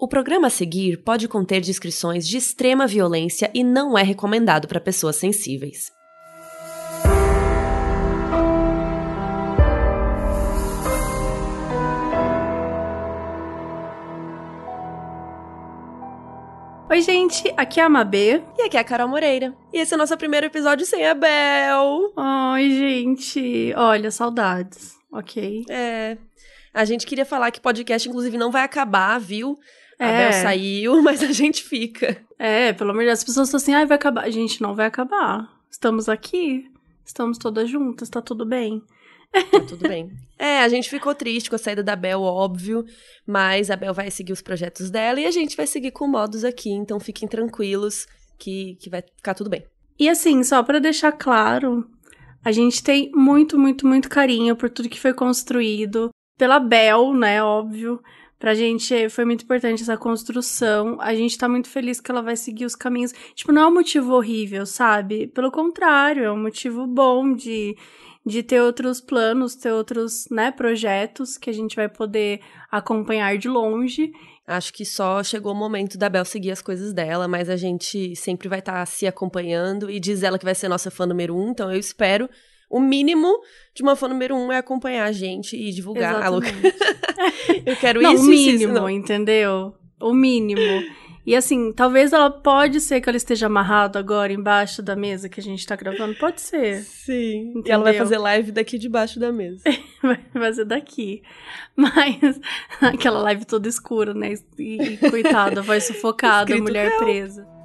O programa a seguir pode conter descrições de extrema violência e não é recomendado para pessoas sensíveis. Oi, gente, aqui é a Mabê. E aqui é a Carol Moreira. E esse é o nosso primeiro episódio sem a Bel. Oi, gente. Olha, saudades, ok? É. A gente queria falar que podcast, inclusive, não vai acabar, viu? A é. Bel saiu, mas a gente fica. É, pelo amor de Deus, as pessoas estão assim, ai, vai acabar. A gente, não vai acabar. Estamos aqui, estamos todas juntas, tá tudo bem. Tá tudo bem. É, a gente ficou triste com a saída da Bel, óbvio, mas a Bel vai seguir os projetos dela e a gente vai seguir com modos aqui, então fiquem tranquilos que, que vai ficar tudo bem. E assim, só para deixar claro, a gente tem muito, muito, muito carinho por tudo que foi construído pela Bel, né, óbvio, Pra gente foi muito importante essa construção. A gente tá muito feliz que ela vai seguir os caminhos. Tipo, não é um motivo horrível, sabe? Pelo contrário, é um motivo bom de, de ter outros planos, ter outros, né, projetos que a gente vai poder acompanhar de longe. Acho que só chegou o momento da Bel seguir as coisas dela, mas a gente sempre vai estar tá se acompanhando e diz ela que vai ser nossa fã número um, então eu espero o mínimo de uma fã número um é acompanhar a gente e divulgar. a Luca. eu quero não, isso. O mínimo, isso, entendeu? O mínimo. E assim, talvez ela pode ser que ela esteja amarrada agora embaixo da mesa que a gente tá gravando. Pode ser. Sim. Entendeu? E ela vai fazer live daqui debaixo da mesa. vai fazer daqui. Mas aquela live toda escura, né? E, coitada, vai sufocada, mulher real. presa.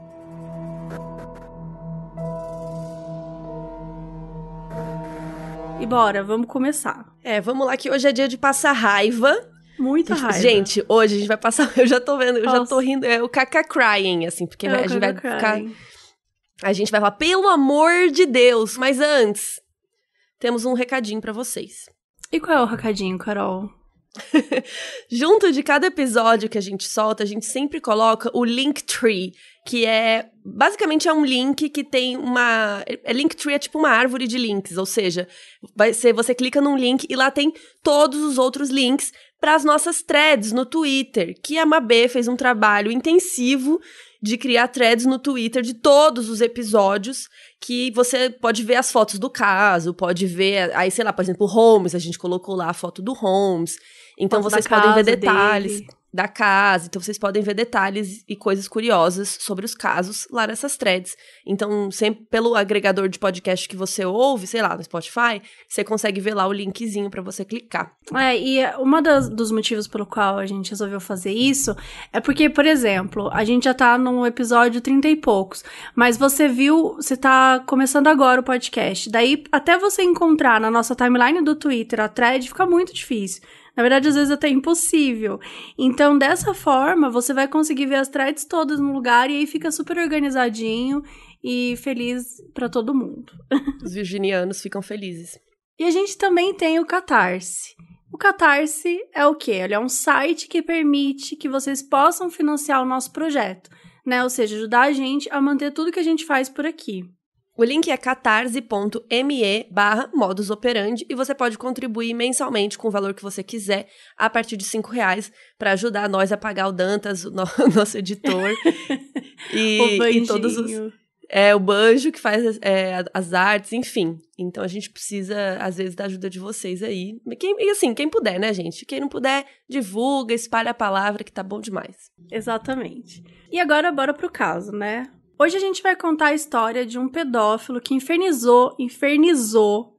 E bora, vamos começar. É, vamos lá que hoje é dia de passar raiva. Muita raiva. Gente, hoje a gente vai passar. Eu já tô vendo, eu Nossa. já tô rindo. É o caca crying, assim, porque é a gente vai ficar. A gente vai falar, pelo amor de Deus. Mas antes, temos um recadinho para vocês. E qual é o recadinho, Carol? Junto de cada episódio que a gente solta, a gente sempre coloca o Linktree, que é basicamente é um link que tem uma é Linktree é tipo uma árvore de links, ou seja, vai ser você clica num link e lá tem todos os outros links para as nossas threads no Twitter, que a Mabê fez um trabalho intensivo de criar threads no Twitter de todos os episódios, que você pode ver as fotos do caso, pode ver, aí sei lá, por exemplo, o Holmes, a gente colocou lá a foto do Holmes. Então Foto vocês podem ver detalhes. Dele da casa. Então vocês podem ver detalhes e coisas curiosas sobre os casos lá nessas threads. Então, sempre pelo agregador de podcast que você ouve, sei lá, no Spotify, você consegue ver lá o linkzinho para você clicar. É, e uma das, dos motivos pelo qual a gente resolveu fazer isso é porque, por exemplo, a gente já tá no episódio 30 e poucos, mas você viu, você tá começando agora o podcast. Daí, até você encontrar na nossa timeline do Twitter a thread, fica muito difícil. Na verdade, às vezes até impossível. Então, dessa forma, você vai conseguir ver as threads todas no lugar e aí fica super organizadinho e feliz para todo mundo. Os virginianos ficam felizes. E a gente também tem o Catarse. O Catarse é o quê? Ele é um site que permite que vocês possam financiar o nosso projeto, né? Ou seja, ajudar a gente a manter tudo que a gente faz por aqui. O link é catarse.me barra modus operandi e você pode contribuir mensalmente com o valor que você quiser a partir de cinco reais para ajudar nós a pagar o Dantas, o no, nosso editor. e, o e todos os. É, o Banjo que faz é, as artes, enfim. Então a gente precisa, às vezes, da ajuda de vocês aí. Quem, e assim, quem puder, né, gente? Quem não puder, divulga, espalha a palavra que tá bom demais. Exatamente. E agora bora pro caso, né? Hoje a gente vai contar a história de um pedófilo que infernizou, infernizou,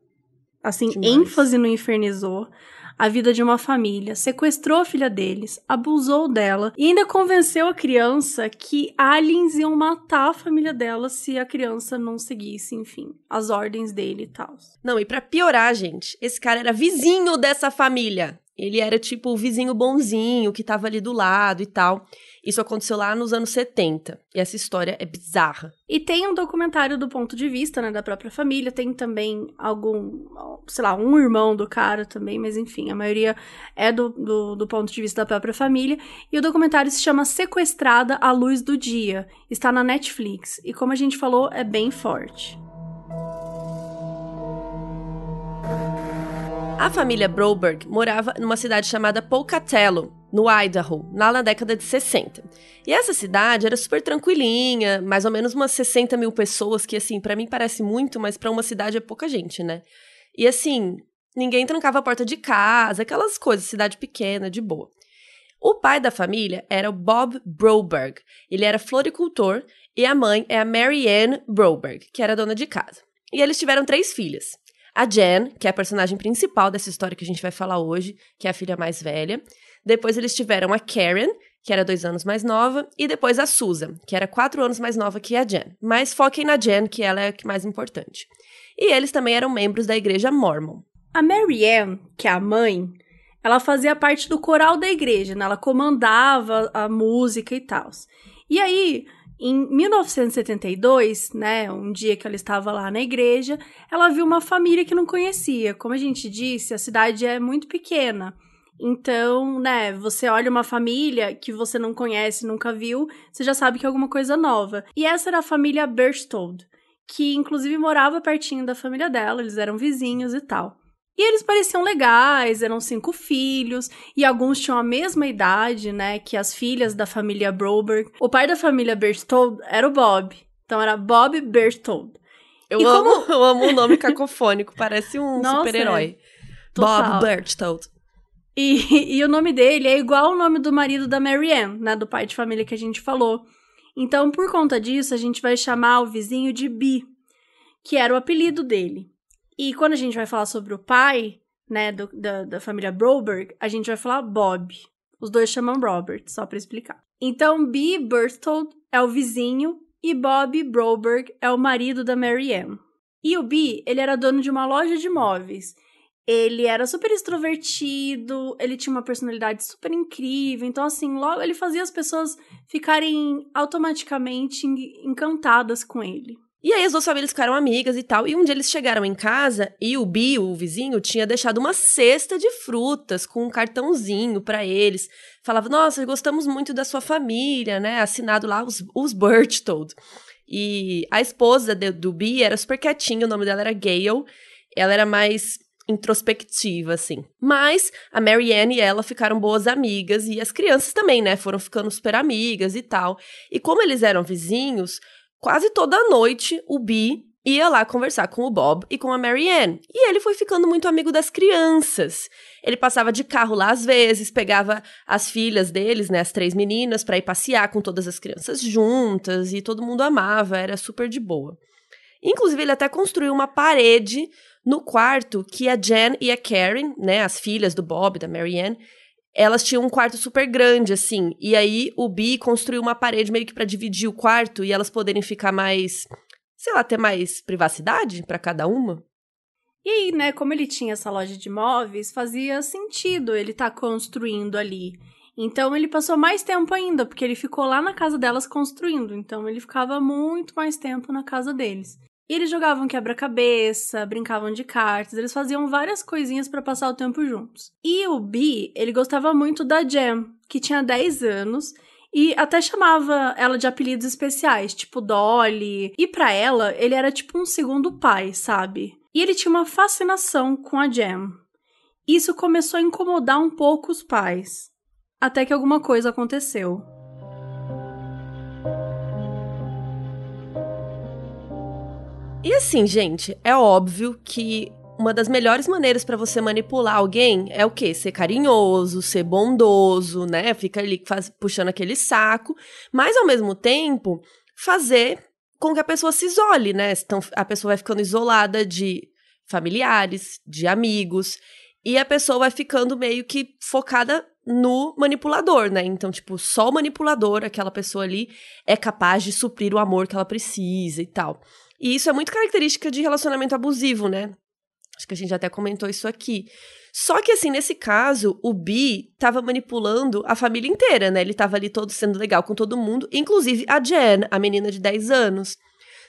assim, Demais. ênfase no infernizou, a vida de uma família, sequestrou a filha deles, abusou dela e ainda convenceu a criança que aliens iam matar a família dela se a criança não seguisse, enfim, as ordens dele e tal. Não, e para piorar, gente, esse cara era vizinho dessa família. Ele era tipo o vizinho bonzinho que tava ali do lado e tal. Isso aconteceu lá nos anos 70. E essa história é bizarra. E tem um documentário do ponto de vista, né, da própria família. Tem também algum, sei lá, um irmão do cara também, mas enfim, a maioria é do, do, do ponto de vista da própria família. E o documentário se chama Sequestrada à Luz do Dia. Está na Netflix. E como a gente falou, é bem forte. A família Broberg morava numa cidade chamada Pocatello, no Idaho, lá na década de 60. E essa cidade era super tranquilinha, mais ou menos umas 60 mil pessoas, que assim, para mim parece muito, mas para uma cidade é pouca gente, né? E assim, ninguém trancava a porta de casa, aquelas coisas, cidade pequena, de boa. O pai da família era o Bob Broberg. Ele era floricultor e a mãe é a Mary Ann Broberg, que era dona de casa. E eles tiveram três filhas. A Jen, que é a personagem principal dessa história que a gente vai falar hoje, que é a filha mais velha. Depois eles tiveram a Karen, que era dois anos mais nova, e depois a Susan, que era quatro anos mais nova que a Jen. Mas foquem na Jen, que ela é a mais importante. E eles também eram membros da igreja Mormon. A Mary Ann, que é a mãe, ela fazia parte do coral da igreja, né? Ela comandava a música e tal. E aí, em 1972, né, um dia que ela estava lá na igreja, ela viu uma família que não conhecia. Como a gente disse, a cidade é muito pequena. Então, né, você olha uma família que você não conhece, nunca viu, você já sabe que é alguma coisa nova. E essa era a família Berchtold, que inclusive morava pertinho da família dela, eles eram vizinhos e tal. E eles pareciam legais, eram cinco filhos, e alguns tinham a mesma idade, né, que as filhas da família Broberg. O pai da família Berchtold era o Bob, então era Bob Berchtold. Eu amo, como... eu amo o nome cacofônico, parece um super-herói. É. Bob Berchtold. E, e o nome dele é igual ao nome do marido da Marianne, né? Do pai de família que a gente falou. Então, por conta disso, a gente vai chamar o vizinho de Bi, que era o apelido dele. E quando a gente vai falar sobre o pai, né, do, da, da família Broberg, a gente vai falar Bob. Os dois chamam Robert, só para explicar. Então, Bi Berthold é o vizinho e Bob Broberg é o marido da Marianne. E o Bi, ele era dono de uma loja de móveis ele era super extrovertido, ele tinha uma personalidade super incrível. Então, assim, logo ele fazia as pessoas ficarem automaticamente encantadas com ele. E aí as duas famílias ficaram amigas e tal. E um dia eles chegaram em casa e o Bi, o vizinho, tinha deixado uma cesta de frutas com um cartãozinho para eles. Falava, nossa, gostamos muito da sua família, né? Assinado lá os, os Birchtold. E a esposa de, do Bi era super quietinha, o nome dela era Gayle. Ela era mais introspectiva, assim. Mas a Marianne e ela ficaram boas amigas e as crianças também, né? Foram ficando super amigas e tal. E como eles eram vizinhos, quase toda noite o Bi ia lá conversar com o Bob e com a Marianne. E ele foi ficando muito amigo das crianças. Ele passava de carro lá às vezes, pegava as filhas deles, né, as três meninas, para ir passear com todas as crianças juntas e todo mundo amava, era super de boa. Inclusive, ele até construiu uma parede no quarto, que a Jen e a Karen, né, as filhas do Bob, da Marianne, elas tinham um quarto super grande, assim. E aí o Bi construiu uma parede meio que para dividir o quarto e elas poderem ficar mais, sei lá, ter mais privacidade para cada uma. E aí, né, como ele tinha essa loja de móveis, fazia sentido ele estar tá construindo ali. Então ele passou mais tempo ainda, porque ele ficou lá na casa delas construindo. Então ele ficava muito mais tempo na casa deles. E eles jogavam quebra-cabeça, brincavam de cartas, eles faziam várias coisinhas para passar o tempo juntos. E o Bi, ele gostava muito da Jam, que tinha 10 anos, e até chamava ela de apelidos especiais, tipo Dolly. E para ela, ele era tipo um segundo pai, sabe? E ele tinha uma fascinação com a Jam. Isso começou a incomodar um pouco os pais, até que alguma coisa aconteceu. E assim, gente, é óbvio que uma das melhores maneiras para você manipular alguém é o quê? Ser carinhoso, ser bondoso, né? Fica ali faz, puxando aquele saco, mas ao mesmo tempo fazer com que a pessoa se isole, né? Então a pessoa vai ficando isolada de familiares, de amigos, e a pessoa vai ficando meio que focada no manipulador, né? Então, tipo, só o manipulador, aquela pessoa ali, é capaz de suprir o amor que ela precisa e tal. E isso é muito característica de relacionamento abusivo, né? Acho que a gente até comentou isso aqui. Só que, assim, nesse caso, o Bi tava manipulando a família inteira, né? Ele tava ali todo sendo legal com todo mundo, inclusive a Jen, a menina de 10 anos.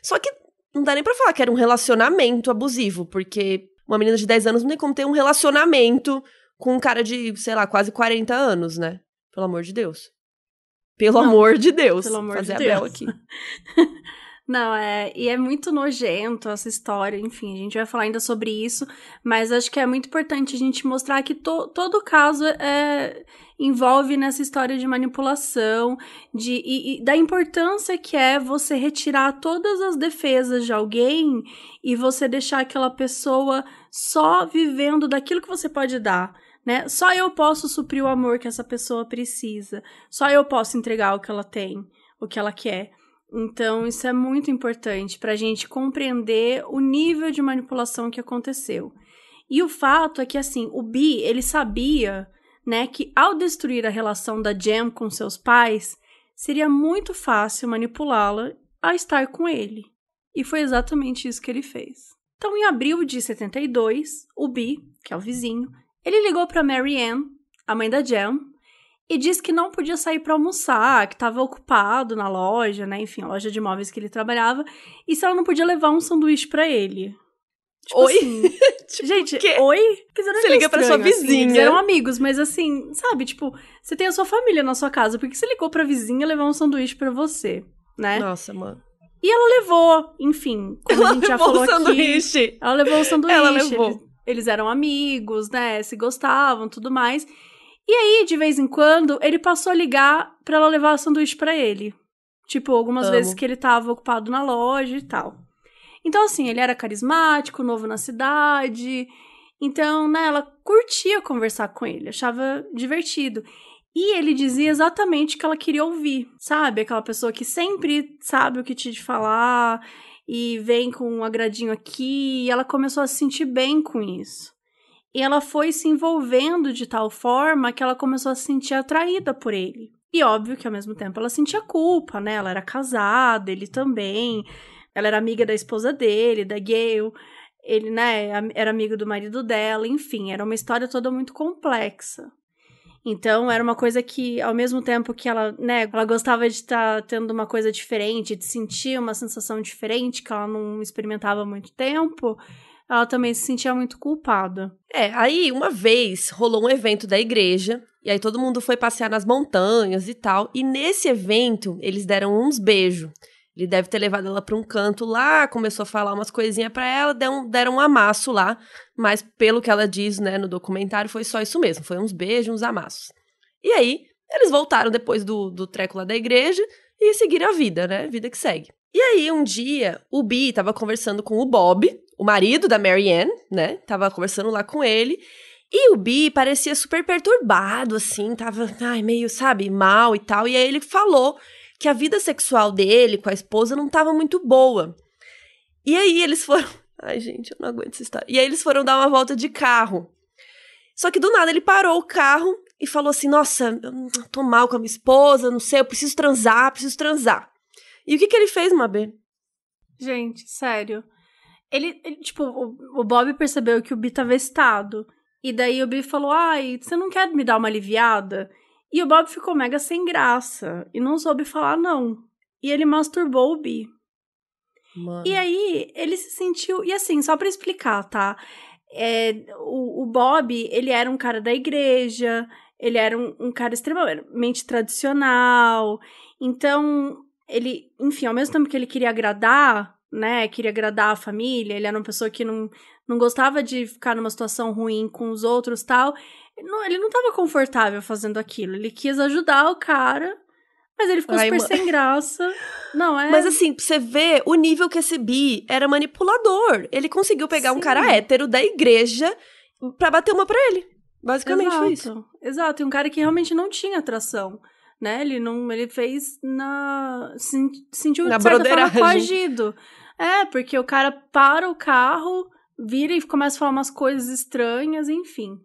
Só que não dá nem pra falar que era um relacionamento abusivo, porque uma menina de 10 anos não tem como ter um relacionamento com um cara de, sei lá, quase 40 anos, né? Pelo amor de Deus. Pelo não, amor de Deus. Pelo amor Fazer de a Deus. aqui. Não, é, e é muito nojento essa história, enfim, a gente vai falar ainda sobre isso, mas acho que é muito importante a gente mostrar que to, todo caso é, envolve nessa história de manipulação, de, e, e da importância que é você retirar todas as defesas de alguém e você deixar aquela pessoa só vivendo daquilo que você pode dar. Né? Só eu posso suprir o amor que essa pessoa precisa. Só eu posso entregar o que ela tem, o que ela quer. Então, isso é muito importante para a gente compreender o nível de manipulação que aconteceu. E o fato é que, assim, o Bi, ele sabia, né, que ao destruir a relação da Jam com seus pais, seria muito fácil manipulá-la a estar com ele. E foi exatamente isso que ele fez. Então, em abril de 72, o Bi, que é o vizinho, ele ligou para Mary Ann, a mãe da Jam, e disse que não podia sair para almoçar, que estava ocupado na loja, né? Enfim, a loja de imóveis que ele trabalhava, e se ela não podia levar um sanduíche para ele. Tipo oi? Assim, tipo, gente, que? oi? você liga pra sua vizinha. Assim, eles eram amigos, mas assim, sabe? Tipo, você tem a sua família na sua casa, por que você ligou pra vizinha levar um sanduíche para você, né? Nossa, mano. E ela levou, enfim, como ela a gente já falou o sanduíche. aqui. Ela levou o sanduíche. Ela levou. Eles, eles eram amigos, né? Se gostavam, tudo mais. E aí, de vez em quando, ele passou a ligar para ela levar o sanduíche para ele. Tipo, algumas Amo. vezes que ele tava ocupado na loja e tal. Então, assim, ele era carismático, novo na cidade. Então, né, ela curtia conversar com ele, achava divertido. E ele dizia exatamente o que ela queria ouvir, sabe? Aquela pessoa que sempre sabe o que te falar e vem com um agradinho aqui. E ela começou a se sentir bem com isso. E ela foi se envolvendo de tal forma que ela começou a se sentir atraída por ele. E óbvio que ao mesmo tempo ela sentia culpa, né? Ela era casada, ele também. Ela era amiga da esposa dele, da Gayle. Ele, né, era amigo do marido dela, enfim, era uma história toda muito complexa. Então, era uma coisa que, ao mesmo tempo que ela, né, ela gostava de estar tá tendo uma coisa diferente, de sentir uma sensação diferente que ela não experimentava há muito tempo, ela também se sentia muito culpada. É, aí uma vez rolou um evento da igreja, e aí todo mundo foi passear nas montanhas e tal, e nesse evento eles deram uns beijos. Ele deve ter levado ela para um canto lá, começou a falar umas coisinhas para ela, deram, deram um amasso lá, mas pelo que ela diz, né, no documentário, foi só isso mesmo, foi uns beijos, uns amassos. E aí, eles voltaram depois do, do treco lá da igreja e seguiram a vida, né, vida que segue. E aí, um dia, o Bi tava conversando com o Bob, o marido da Marianne, né? Tava conversando lá com ele. E o Bi parecia super perturbado, assim, tava, ai, meio, sabe, mal e tal. E aí ele falou que a vida sexual dele com a esposa não tava muito boa. E aí eles foram. Ai, gente, eu não aguento essa história. E aí eles foram dar uma volta de carro. Só que do nada ele parou o carro e falou assim: Nossa, tô mal com a minha esposa, não sei, eu preciso transar, preciso transar. E o que que ele fez, Mabê? Gente, sério. Ele, ele, tipo, o, o Bob percebeu que o Bi tava estado. E daí o Bi falou: Ai, você não quer me dar uma aliviada? E o Bob ficou mega sem graça e não soube falar não. E ele masturbou o Bi. Mano. E aí ele se sentiu. E assim, só para explicar, tá? É, o, o, Bob, ele era um cara da igreja, ele era um, um cara extremamente tradicional. Então, ele, enfim, ao mesmo tempo que ele queria agradar né, queria agradar a família, ele era uma pessoa que não, não gostava de ficar numa situação ruim com os outros tal. Não, ele não estava confortável fazendo aquilo. Ele quis ajudar o cara, mas ele ficou Ai, super sem graça. Não, é. Mas assim, você vê o nível que esse bi era manipulador. Ele conseguiu pegar Sim. um cara hétero da igreja pra bater uma pra ele. Basicamente Exato. foi isso. Exato, e um cara que realmente não tinha atração né? Ele não, ele fez na se, sentiu na de certa forma coagido. É, porque o cara para o carro, vira e começa a falar umas coisas estranhas, enfim.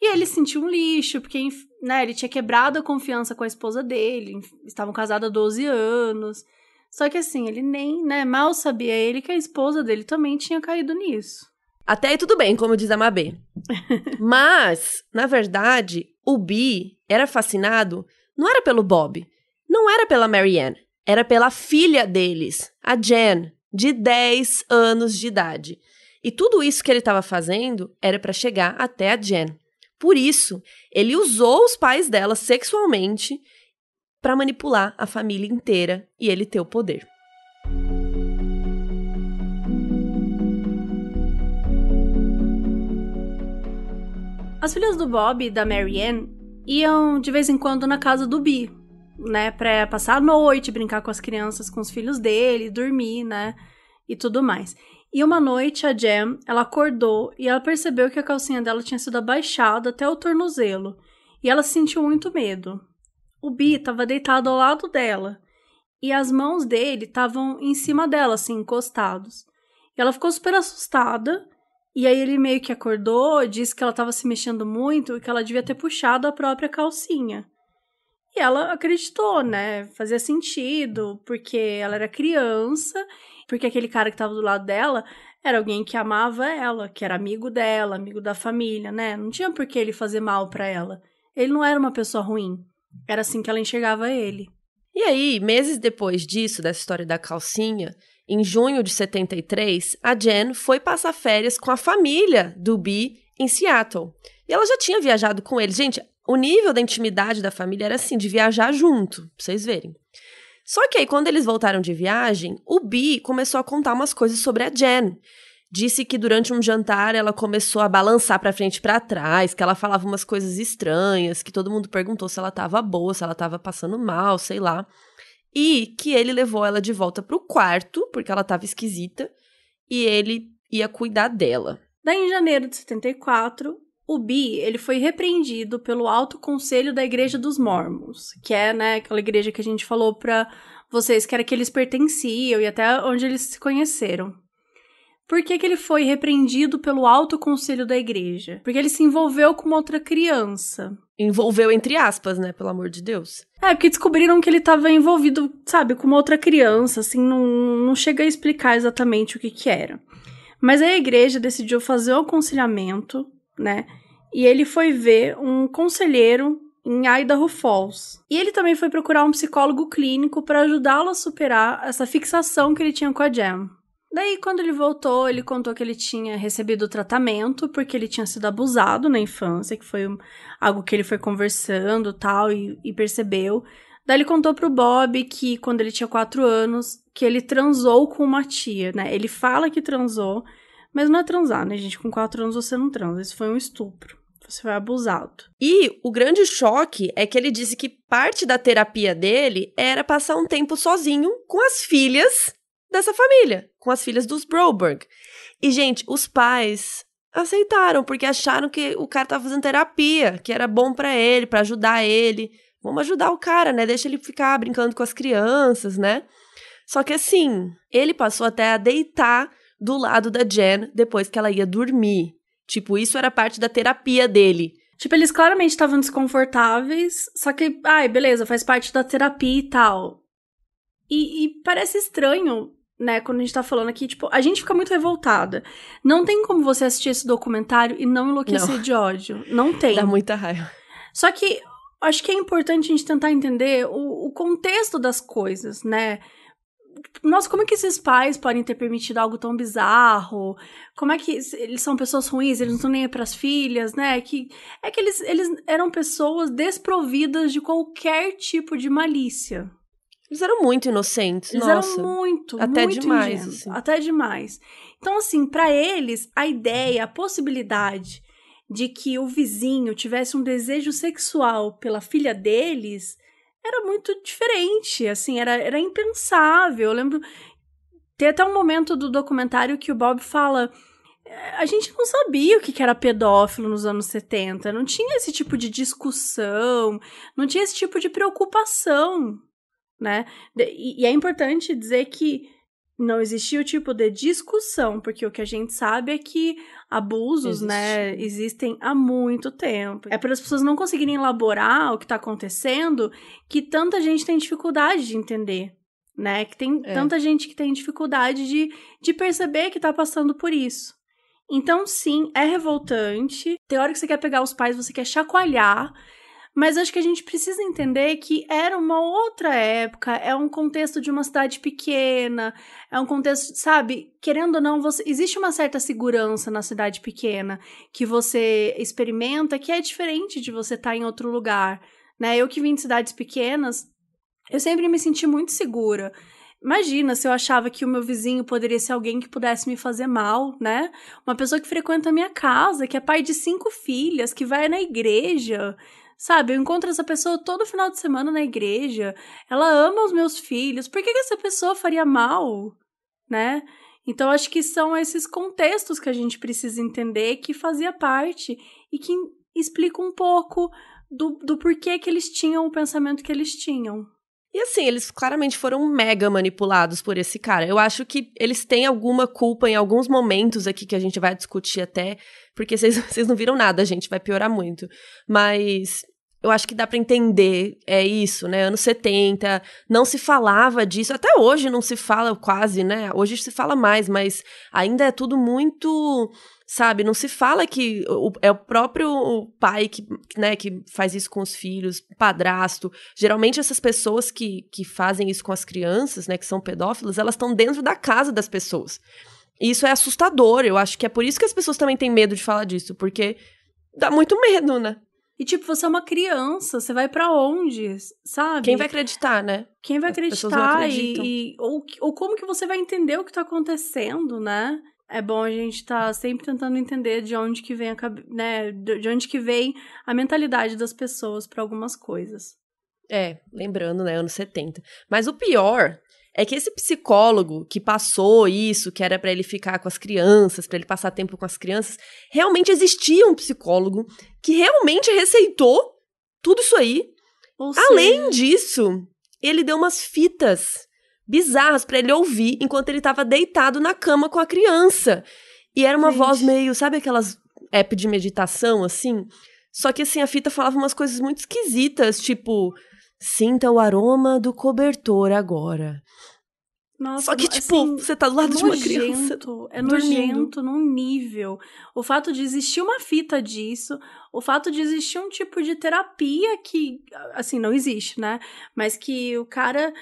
E ele sentiu um lixo, porque né, ele tinha quebrado a confiança com a esposa dele, estavam casados há 12 anos. Só que assim, ele nem, né, mal sabia ele que a esposa dele também tinha caído nisso. Até aí tudo bem, como diz a Mabê. Mas, na verdade, o Bi era fascinado não era pelo Bob, não era pela Marianne, era pela filha deles, a Jen, de 10 anos de idade. E tudo isso que ele estava fazendo era para chegar até a Jen. Por isso, ele usou os pais dela sexualmente para manipular a família inteira e ele ter o poder. As filhas do Bob e da Marianne iam de vez em quando na casa do Bi, né, pra passar a noite, brincar com as crianças, com os filhos dele, dormir, né, e tudo mais. E uma noite a Jam, ela acordou e ela percebeu que a calcinha dela tinha sido abaixada até o tornozelo, e ela sentiu muito medo. O Bi estava deitado ao lado dela, e as mãos dele estavam em cima dela, assim, encostados. E ela ficou super assustada, e aí ele meio que acordou, disse que ela estava se mexendo muito e que ela devia ter puxado a própria calcinha. E ela acreditou, né? Fazia sentido, porque ela era criança, porque aquele cara que estava do lado dela era alguém que amava ela, que era amigo dela, amigo da família, né? Não tinha por que ele fazer mal para ela. Ele não era uma pessoa ruim. Era assim que ela enxergava ele. E aí, meses depois disso, dessa história da calcinha, em junho de 73, a Jen foi passar férias com a família do Bi em Seattle. E ela já tinha viajado com eles. Gente, o nível da intimidade da família era assim, de viajar junto, pra vocês verem. Só que aí, quando eles voltaram de viagem, o Bi começou a contar umas coisas sobre a Jen. Disse que durante um jantar ela começou a balançar para frente e para trás, que ela falava umas coisas estranhas, que todo mundo perguntou se ela tava boa, se ela tava passando mal, sei lá e que ele levou ela de volta pro quarto, porque ela estava esquisita, e ele ia cuidar dela. Daí, em janeiro de 74, o Bi ele foi repreendido pelo Alto Conselho da Igreja dos Mormons, que é né, aquela igreja que a gente falou para vocês que era que eles pertenciam e até onde eles se conheceram. Por que, que ele foi repreendido pelo alto conselho da igreja? Porque ele se envolveu com uma outra criança. Envolveu entre aspas, né? Pelo amor de Deus. É, porque descobriram que ele estava envolvido, sabe, com uma outra criança, assim, não, não chega a explicar exatamente o que que era. Mas a igreja decidiu fazer o aconselhamento, né? E ele foi ver um conselheiro em Idaho Falls. E ele também foi procurar um psicólogo clínico para ajudá-lo a superar essa fixação que ele tinha com a Jam. Daí, quando ele voltou, ele contou que ele tinha recebido tratamento porque ele tinha sido abusado na infância, que foi algo que ele foi conversando tal e, e percebeu. Daí ele contou pro Bob que quando ele tinha quatro anos, que ele transou com uma tia, né? Ele fala que transou, mas não é transar, né, gente? Com quatro anos você não transa. Isso foi um estupro. Você foi abusado. E o grande choque é que ele disse que parte da terapia dele era passar um tempo sozinho com as filhas dessa família, com as filhas dos Broberg. E, gente, os pais aceitaram, porque acharam que o cara tava fazendo terapia, que era bom para ele, para ajudar ele. Vamos ajudar o cara, né? Deixa ele ficar brincando com as crianças, né? Só que assim, ele passou até a deitar do lado da Jen depois que ela ia dormir. Tipo, isso era parte da terapia dele. Tipo, eles claramente estavam desconfortáveis, só que, ai, beleza, faz parte da terapia e tal. E, e, parece estranho né, quando a gente tá falando aqui, tipo, a gente fica muito revoltada. Não tem como você assistir esse documentário e não enlouquecer não. de ódio. Não tem. Dá muita raiva. Só que acho que é importante a gente tentar entender o, o contexto das coisas, né? Nossa, como é que esses pais podem ter permitido algo tão bizarro? Como é que eles são pessoas ruins, eles não estão nem aí pras filhas, né? Que, é que eles, eles eram pessoas desprovidas de qualquer tipo de malícia, eles eram muito inocentes, eles nossa. eram muito, até muito demais, assim. até demais. Então assim, para eles, a ideia, a possibilidade de que o vizinho tivesse um desejo sexual pela filha deles era muito diferente, assim, era, era impensável. Eu lembro tem até um momento do documentário que o Bob fala é, a gente não sabia o que era pedófilo nos anos 70, não tinha esse tipo de discussão, não tinha esse tipo de preocupação né? E, e é importante dizer que não existia o tipo de discussão, porque o que a gente sabe é que abusos, Existe. né, existem há muito tempo. É para as pessoas não conseguirem elaborar o que está acontecendo que tanta gente tem dificuldade de entender, né? Que tem é. tanta gente que tem dificuldade de, de perceber que está passando por isso. Então, sim, é revoltante. Tem hora que você quer pegar os pais, você quer chacoalhar, mas acho que a gente precisa entender que era uma outra época, é um contexto de uma cidade pequena, é um contexto, sabe? Querendo ou não, você, existe uma certa segurança na cidade pequena que você experimenta que é diferente de você estar tá em outro lugar, né? Eu que vim de cidades pequenas, eu sempre me senti muito segura. Imagina se eu achava que o meu vizinho poderia ser alguém que pudesse me fazer mal, né? Uma pessoa que frequenta a minha casa, que é pai de cinco filhas, que vai na igreja. Sabe, eu encontro essa pessoa todo final de semana na igreja. Ela ama os meus filhos. Por que, que essa pessoa faria mal? Né? Então, acho que são esses contextos que a gente precisa entender que fazia parte e que explicam um pouco do, do porquê que eles tinham o pensamento que eles tinham. E assim, eles claramente foram mega manipulados por esse cara. Eu acho que eles têm alguma culpa em alguns momentos aqui que a gente vai discutir até, porque vocês, não viram nada, gente, vai piorar muito. Mas eu acho que dá para entender, é isso, né? Anos 70, não se falava disso, até hoje não se fala quase, né? Hoje se fala mais, mas ainda é tudo muito sabe? Não se fala que o, é o próprio pai que, né, que faz isso com os filhos, padrasto. Geralmente essas pessoas que, que fazem isso com as crianças, né, que são pedófilos, elas estão dentro da casa das pessoas. E isso é assustador. Eu acho que é por isso que as pessoas também têm medo de falar disso, porque dá muito medo, né? E tipo, você é uma criança, você vai para onde, sabe? Quem vai acreditar, né? Quem vai As acreditar e, e, ou, ou como que você vai entender o que tá acontecendo, né? É bom a gente estar tá sempre tentando entender de onde que vem a, né, de onde que vem a mentalidade das pessoas para algumas coisas. É, lembrando, né, anos 70. Mas o pior é que esse psicólogo que passou isso, que era para ele ficar com as crianças, para ele passar tempo com as crianças, realmente existia um psicólogo que realmente receitou tudo isso aí. Ou Além seja... disso, ele deu umas fitas bizarras para ele ouvir enquanto ele estava deitado na cama com a criança. E era uma Gente. voz meio, sabe aquelas app de meditação assim? Só que assim a fita falava umas coisas muito esquisitas, tipo, sinta o aroma do cobertor agora. Nossa, Só que, tipo, assim, você tá do lado é de uma criança. É nojento num nível. O fato de existir uma fita disso, o fato de existir um tipo de terapia que, assim, não existe, né? Mas que o cara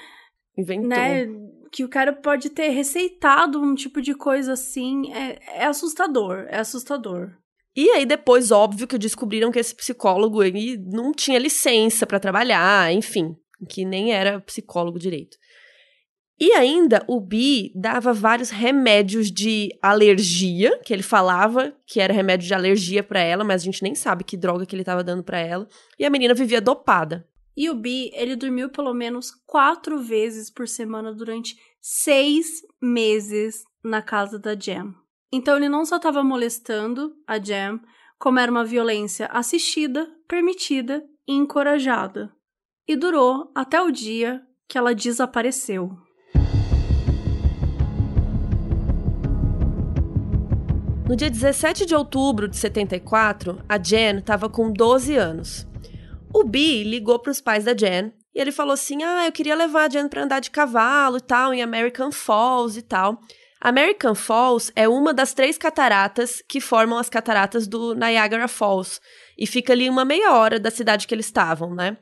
Inventou. Né? Que o cara pode ter receitado um tipo de coisa assim. É, é assustador. É assustador. E aí, depois, óbvio que descobriram que esse psicólogo ele não tinha licença para trabalhar, enfim, que nem era psicólogo direito. E ainda o Bi dava vários remédios de alergia, que ele falava que era remédio de alergia para ela, mas a gente nem sabe que droga que ele estava dando para ela. E a menina vivia dopada. E o Bi, ele dormiu pelo menos quatro vezes por semana durante seis meses na casa da Jam. Então ele não só estava molestando a Jam, como era uma violência assistida, permitida e encorajada. E durou até o dia que ela desapareceu. No dia 17 de outubro de 74, a Jen estava com 12 anos. O Bi ligou para os pais da Jen e ele falou assim: Ah, eu queria levar a Jen para andar de cavalo e tal, em American Falls e tal. American Falls é uma das três cataratas que formam as cataratas do Niagara Falls. E fica ali uma meia hora da cidade que eles estavam, né?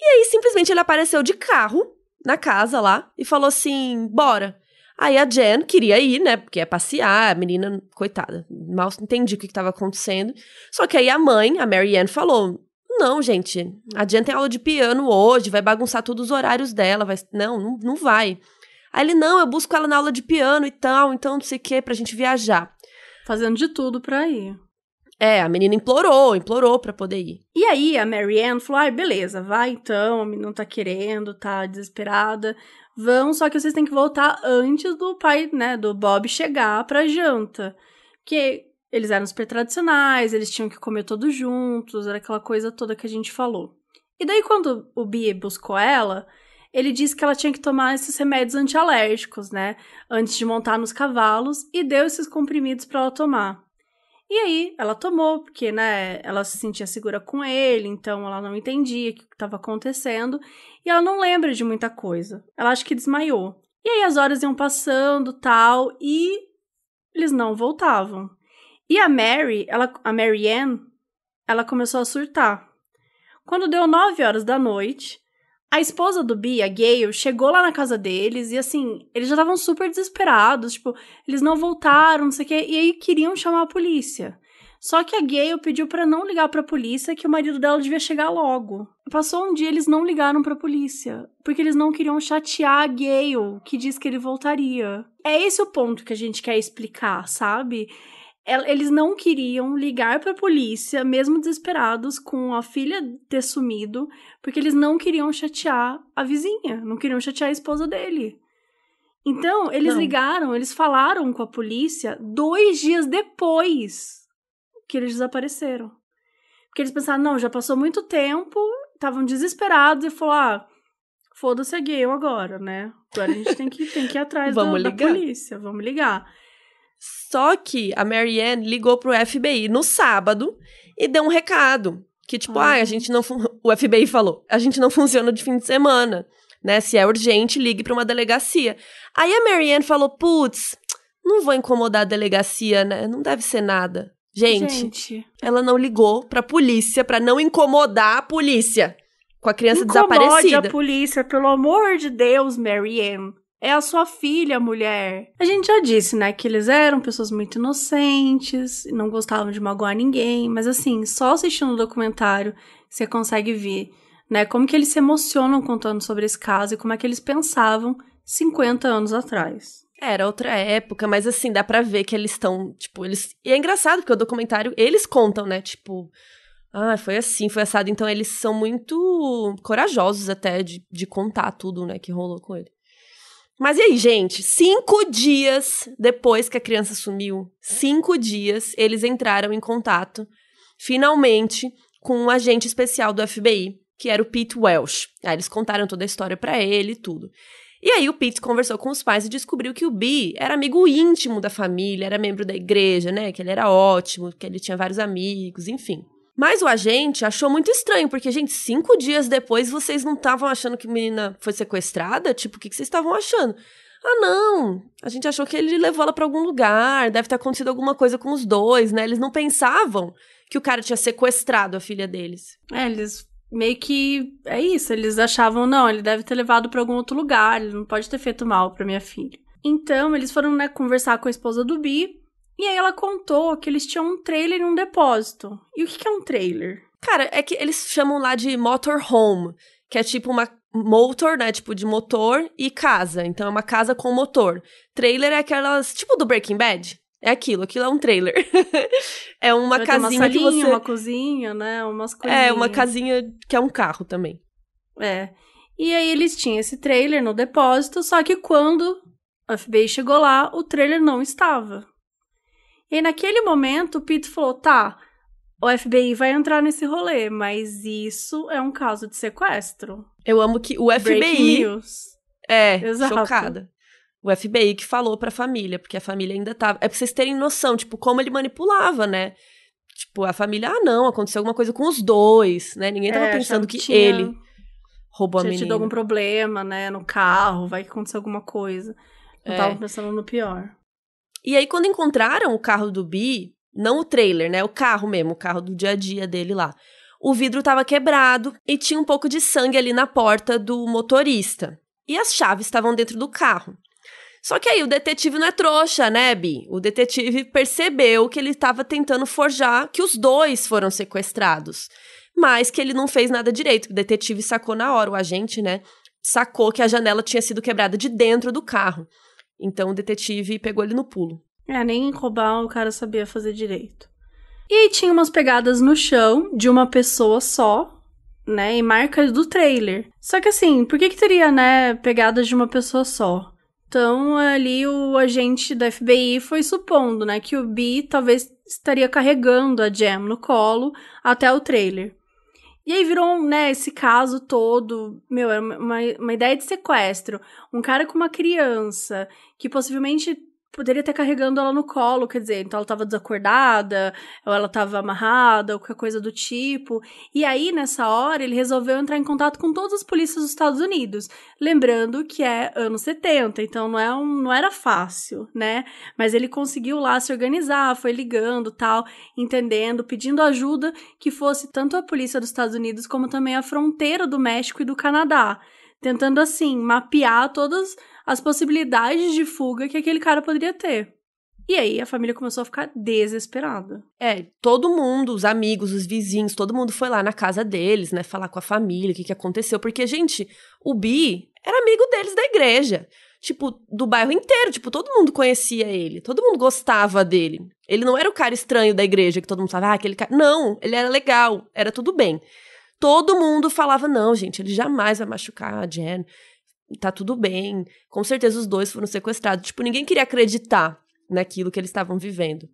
E aí, simplesmente, ele apareceu de carro na casa lá e falou assim: bora. Aí a Jen queria ir, né? Porque é passear, a menina, coitada, mal entendi o que estava acontecendo. Só que aí a mãe, a Mary Ann, falou: não, gente. A tem aula de piano hoje, vai bagunçar todos os horários dela. Vai... Não, não, não vai. Aí ele, não, eu busco ela na aula de piano e tal, então não sei o que, pra gente viajar. Fazendo de tudo pra ir. É, a menina implorou, implorou pra poder ir. E aí a Marianne falou: ai, beleza, vai então, a menina não tá querendo, tá desesperada. Vão, só que vocês têm que voltar antes do pai, né, do Bob chegar pra janta. Porque eles eram super tradicionais, eles tinham que comer todos juntos, era aquela coisa toda que a gente falou. E daí, quando o Bie buscou ela, ele disse que ela tinha que tomar esses remédios antialérgicos, né? Antes de montar nos cavalos, e deu esses comprimidos para ela tomar. E aí, ela tomou, porque, né, ela se sentia segura com ele, então ela não entendia o que estava acontecendo, e ela não lembra de muita coisa. Ela acha que desmaiou. E aí as horas iam passando, tal, e eles não voltavam. E a Mary, ela, a Mary Ann, ela começou a surtar. Quando deu nove horas da noite, a esposa do Bia, Gayle, chegou lá na casa deles e assim, eles já estavam super desesperados, tipo, eles não voltaram, não sei o quê, e aí queriam chamar a polícia. Só que a Gayle pediu para não ligar para a polícia que o marido dela devia chegar logo. Passou um dia eles não ligaram para a polícia, porque eles não queriam chatear a Gayle, que diz que ele voltaria. É esse o ponto que a gente quer explicar, sabe? Eles não queriam ligar para a polícia, mesmo desesperados com a filha ter sumido, porque eles não queriam chatear a vizinha, não queriam chatear a esposa dele. Então, eles não. ligaram, eles falaram com a polícia dois dias depois que eles desapareceram. Porque eles pensaram, não, já passou muito tempo, estavam desesperados e falaram, ah, foda-se a Gale agora, né? Agora a gente tem que, tem que ir atrás da, da, polícia, vamos ligar. Só que a Marianne ligou pro FBI no sábado e deu um recado. Que tipo, ah, a gente não. O FBI falou, a gente não funciona de fim de semana. Né? Se é urgente, ligue para uma delegacia. Aí a Marianne falou: putz, não vou incomodar a delegacia, né? Não deve ser nada. Gente, Gente. ela não ligou pra polícia para não incomodar a polícia com a criança Incomode desaparecida. a polícia, pelo amor de Deus, Marianne. É a sua filha, mulher. A gente já disse, né, que eles eram pessoas muito inocentes, não gostavam de magoar ninguém, mas assim, só assistindo o documentário você consegue ver, né, como que eles se emocionam contando sobre esse caso e como é que eles pensavam 50 anos atrás. Era outra época, mas assim, dá pra ver que eles estão, tipo, eles. E é engraçado, porque o documentário, eles contam, né? Tipo, ah, foi assim, foi assado. Então eles são muito corajosos até de, de contar tudo, né, que rolou com ele. Mas e aí, gente? Cinco dias depois que a criança sumiu, cinco dias, eles entraram em contato, finalmente, com um agente especial do FBI, que era o Pete Welsh. Aí eles contaram toda a história para ele e tudo. E aí o Pete conversou com os pais e descobriu que o Bi era amigo íntimo da família, era membro da igreja, né? Que ele era ótimo, que ele tinha vários amigos, enfim. Mas o agente achou muito estranho, porque, gente, cinco dias depois vocês não estavam achando que a menina foi sequestrada? Tipo, o que, que vocês estavam achando? Ah, não. A gente achou que ele levou ela para algum lugar, deve ter acontecido alguma coisa com os dois, né? Eles não pensavam que o cara tinha sequestrado a filha deles. É, eles meio que é isso, eles achavam, não, ele deve ter levado para algum outro lugar, ele não pode ter feito mal para minha filha. Então, eles foram, né, conversar com a esposa do Bi, e aí ela contou que eles tinham um trailer em um depósito. E o que é um trailer? Cara, é que eles chamam lá de motorhome, que é tipo uma motor, né, tipo de motor e casa. Então é uma casa com motor. Trailer é aquelas, tipo do Breaking Bad. É aquilo, aquilo é um trailer. é uma Vai casinha uma salinha, que você... uma cozinha, né, umas coisinhas. É, uma casinha que é um carro também. É. E aí eles tinham esse trailer no depósito, só que quando a FBI chegou lá, o trailer não estava. E naquele momento, o Pete falou, tá, o FBI vai entrar nesse rolê, mas isso é um caso de sequestro. Eu amo que o FBI... É, Exato. chocada o FBI que falou pra família, porque a família ainda tava. É pra vocês terem noção, tipo, como ele manipulava, né? Tipo, a família, ah, não, aconteceu alguma coisa com os dois, né? Ninguém tava é, pensando que, tinha, ele roubou a menina. Tinha tido algum problema, né, no carro, vai que aconteceu alguma coisa. Não é. tava pensando no pior. E aí, quando encontraram o carro do Bi, não o trailer, né? O carro mesmo, o carro do dia a dia dele lá. O vidro tava quebrado e tinha um pouco de sangue ali na porta do motorista. E as chaves estavam dentro do carro. Só que aí o detetive não é trouxa, né, Bi? O detetive percebeu que ele estava tentando forjar que os dois foram sequestrados, mas que ele não fez nada direito. O detetive sacou na hora, o agente, né? Sacou que a janela tinha sido quebrada de dentro do carro. Então o detetive pegou ele no pulo. É, nem roubar o cara sabia fazer direito. E aí tinha umas pegadas no chão de uma pessoa só, né? E marcas do trailer. Só que assim, por que que teria, né, pegadas de uma pessoa só? Então, ali o agente da FBI foi supondo, né, que o B talvez estaria carregando a Jam no colo até o trailer. E aí virou, né, esse caso todo, meu, uma, uma ideia de sequestro. Um cara com uma criança que possivelmente poderia estar carregando ela no colo, quer dizer, então ela estava desacordada, ou ela estava amarrada, ou qualquer coisa do tipo. E aí, nessa hora, ele resolveu entrar em contato com todas as polícias dos Estados Unidos. Lembrando que é anos 70, então não, é um, não era fácil, né? Mas ele conseguiu lá se organizar, foi ligando tal, entendendo, pedindo ajuda que fosse tanto a polícia dos Estados Unidos como também a fronteira do México e do Canadá. Tentando, assim, mapear todas as possibilidades de fuga que aquele cara poderia ter. E aí a família começou a ficar desesperada. É, todo mundo, os amigos, os vizinhos, todo mundo foi lá na casa deles, né, falar com a família o que, que aconteceu. Porque, gente, o Bi era amigo deles da igreja. Tipo, do bairro inteiro. Tipo, todo mundo conhecia ele. Todo mundo gostava dele. Ele não era o cara estranho da igreja que todo mundo falava, ah, aquele cara. Não, ele era legal, era tudo bem. Todo mundo falava, não, gente, ele jamais vai machucar a Jen. Tá tudo bem. Com certeza os dois foram sequestrados. Tipo, ninguém queria acreditar naquilo que eles estavam vivendo.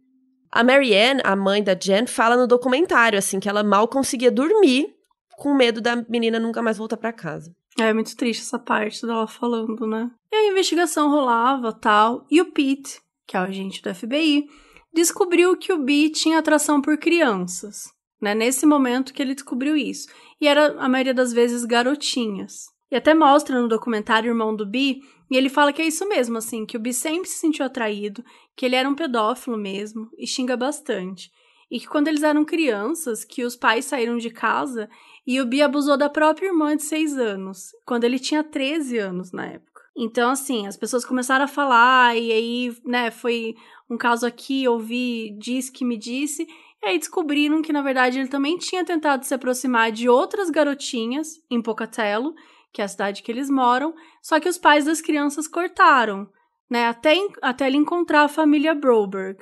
A Marianne, a mãe da Jen, fala no documentário assim que ela mal conseguia dormir com medo da menina nunca mais voltar para casa. É muito triste essa parte dela falando, né? E a investigação rolava, tal, e o Pete, que é o agente do FBI, descobriu que o B tinha atração por crianças, né? Nesse momento que ele descobriu isso. E era a maioria das vezes garotinhas. E até mostra no documentário irmão do Bi, e ele fala que é isso mesmo, assim, que o Bi sempre se sentiu atraído, que ele era um pedófilo mesmo, e xinga bastante. E que quando eles eram crianças, que os pais saíram de casa e o Bi abusou da própria irmã de 6 anos, quando ele tinha 13 anos na época. Então, assim, as pessoas começaram a falar, e aí, né, foi um caso aqui, ouvi, disse que me disse, e aí descobriram que, na verdade, ele também tinha tentado se aproximar de outras garotinhas em Pocatello, que é a cidade que eles moram, só que os pais das crianças cortaram, né, até, até ele encontrar a família Broberg.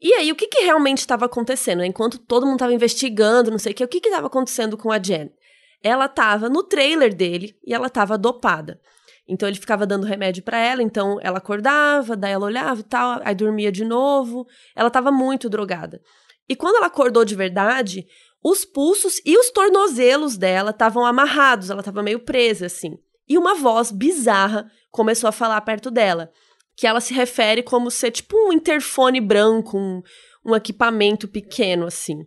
E aí, o que, que realmente estava acontecendo? Enquanto todo mundo estava investigando, não sei o que, o que estava acontecendo com a Jen? Ela estava no trailer dele e ela estava dopada. Então ele ficava dando remédio para ela, então ela acordava, daí ela olhava e tal, aí dormia de novo. Ela estava muito drogada. E quando ela acordou de verdade, os pulsos e os tornozelos dela estavam amarrados, ela estava meio presa assim. E uma voz bizarra começou a falar perto dela, que ela se refere como ser tipo um interfone branco, um, um equipamento pequeno assim.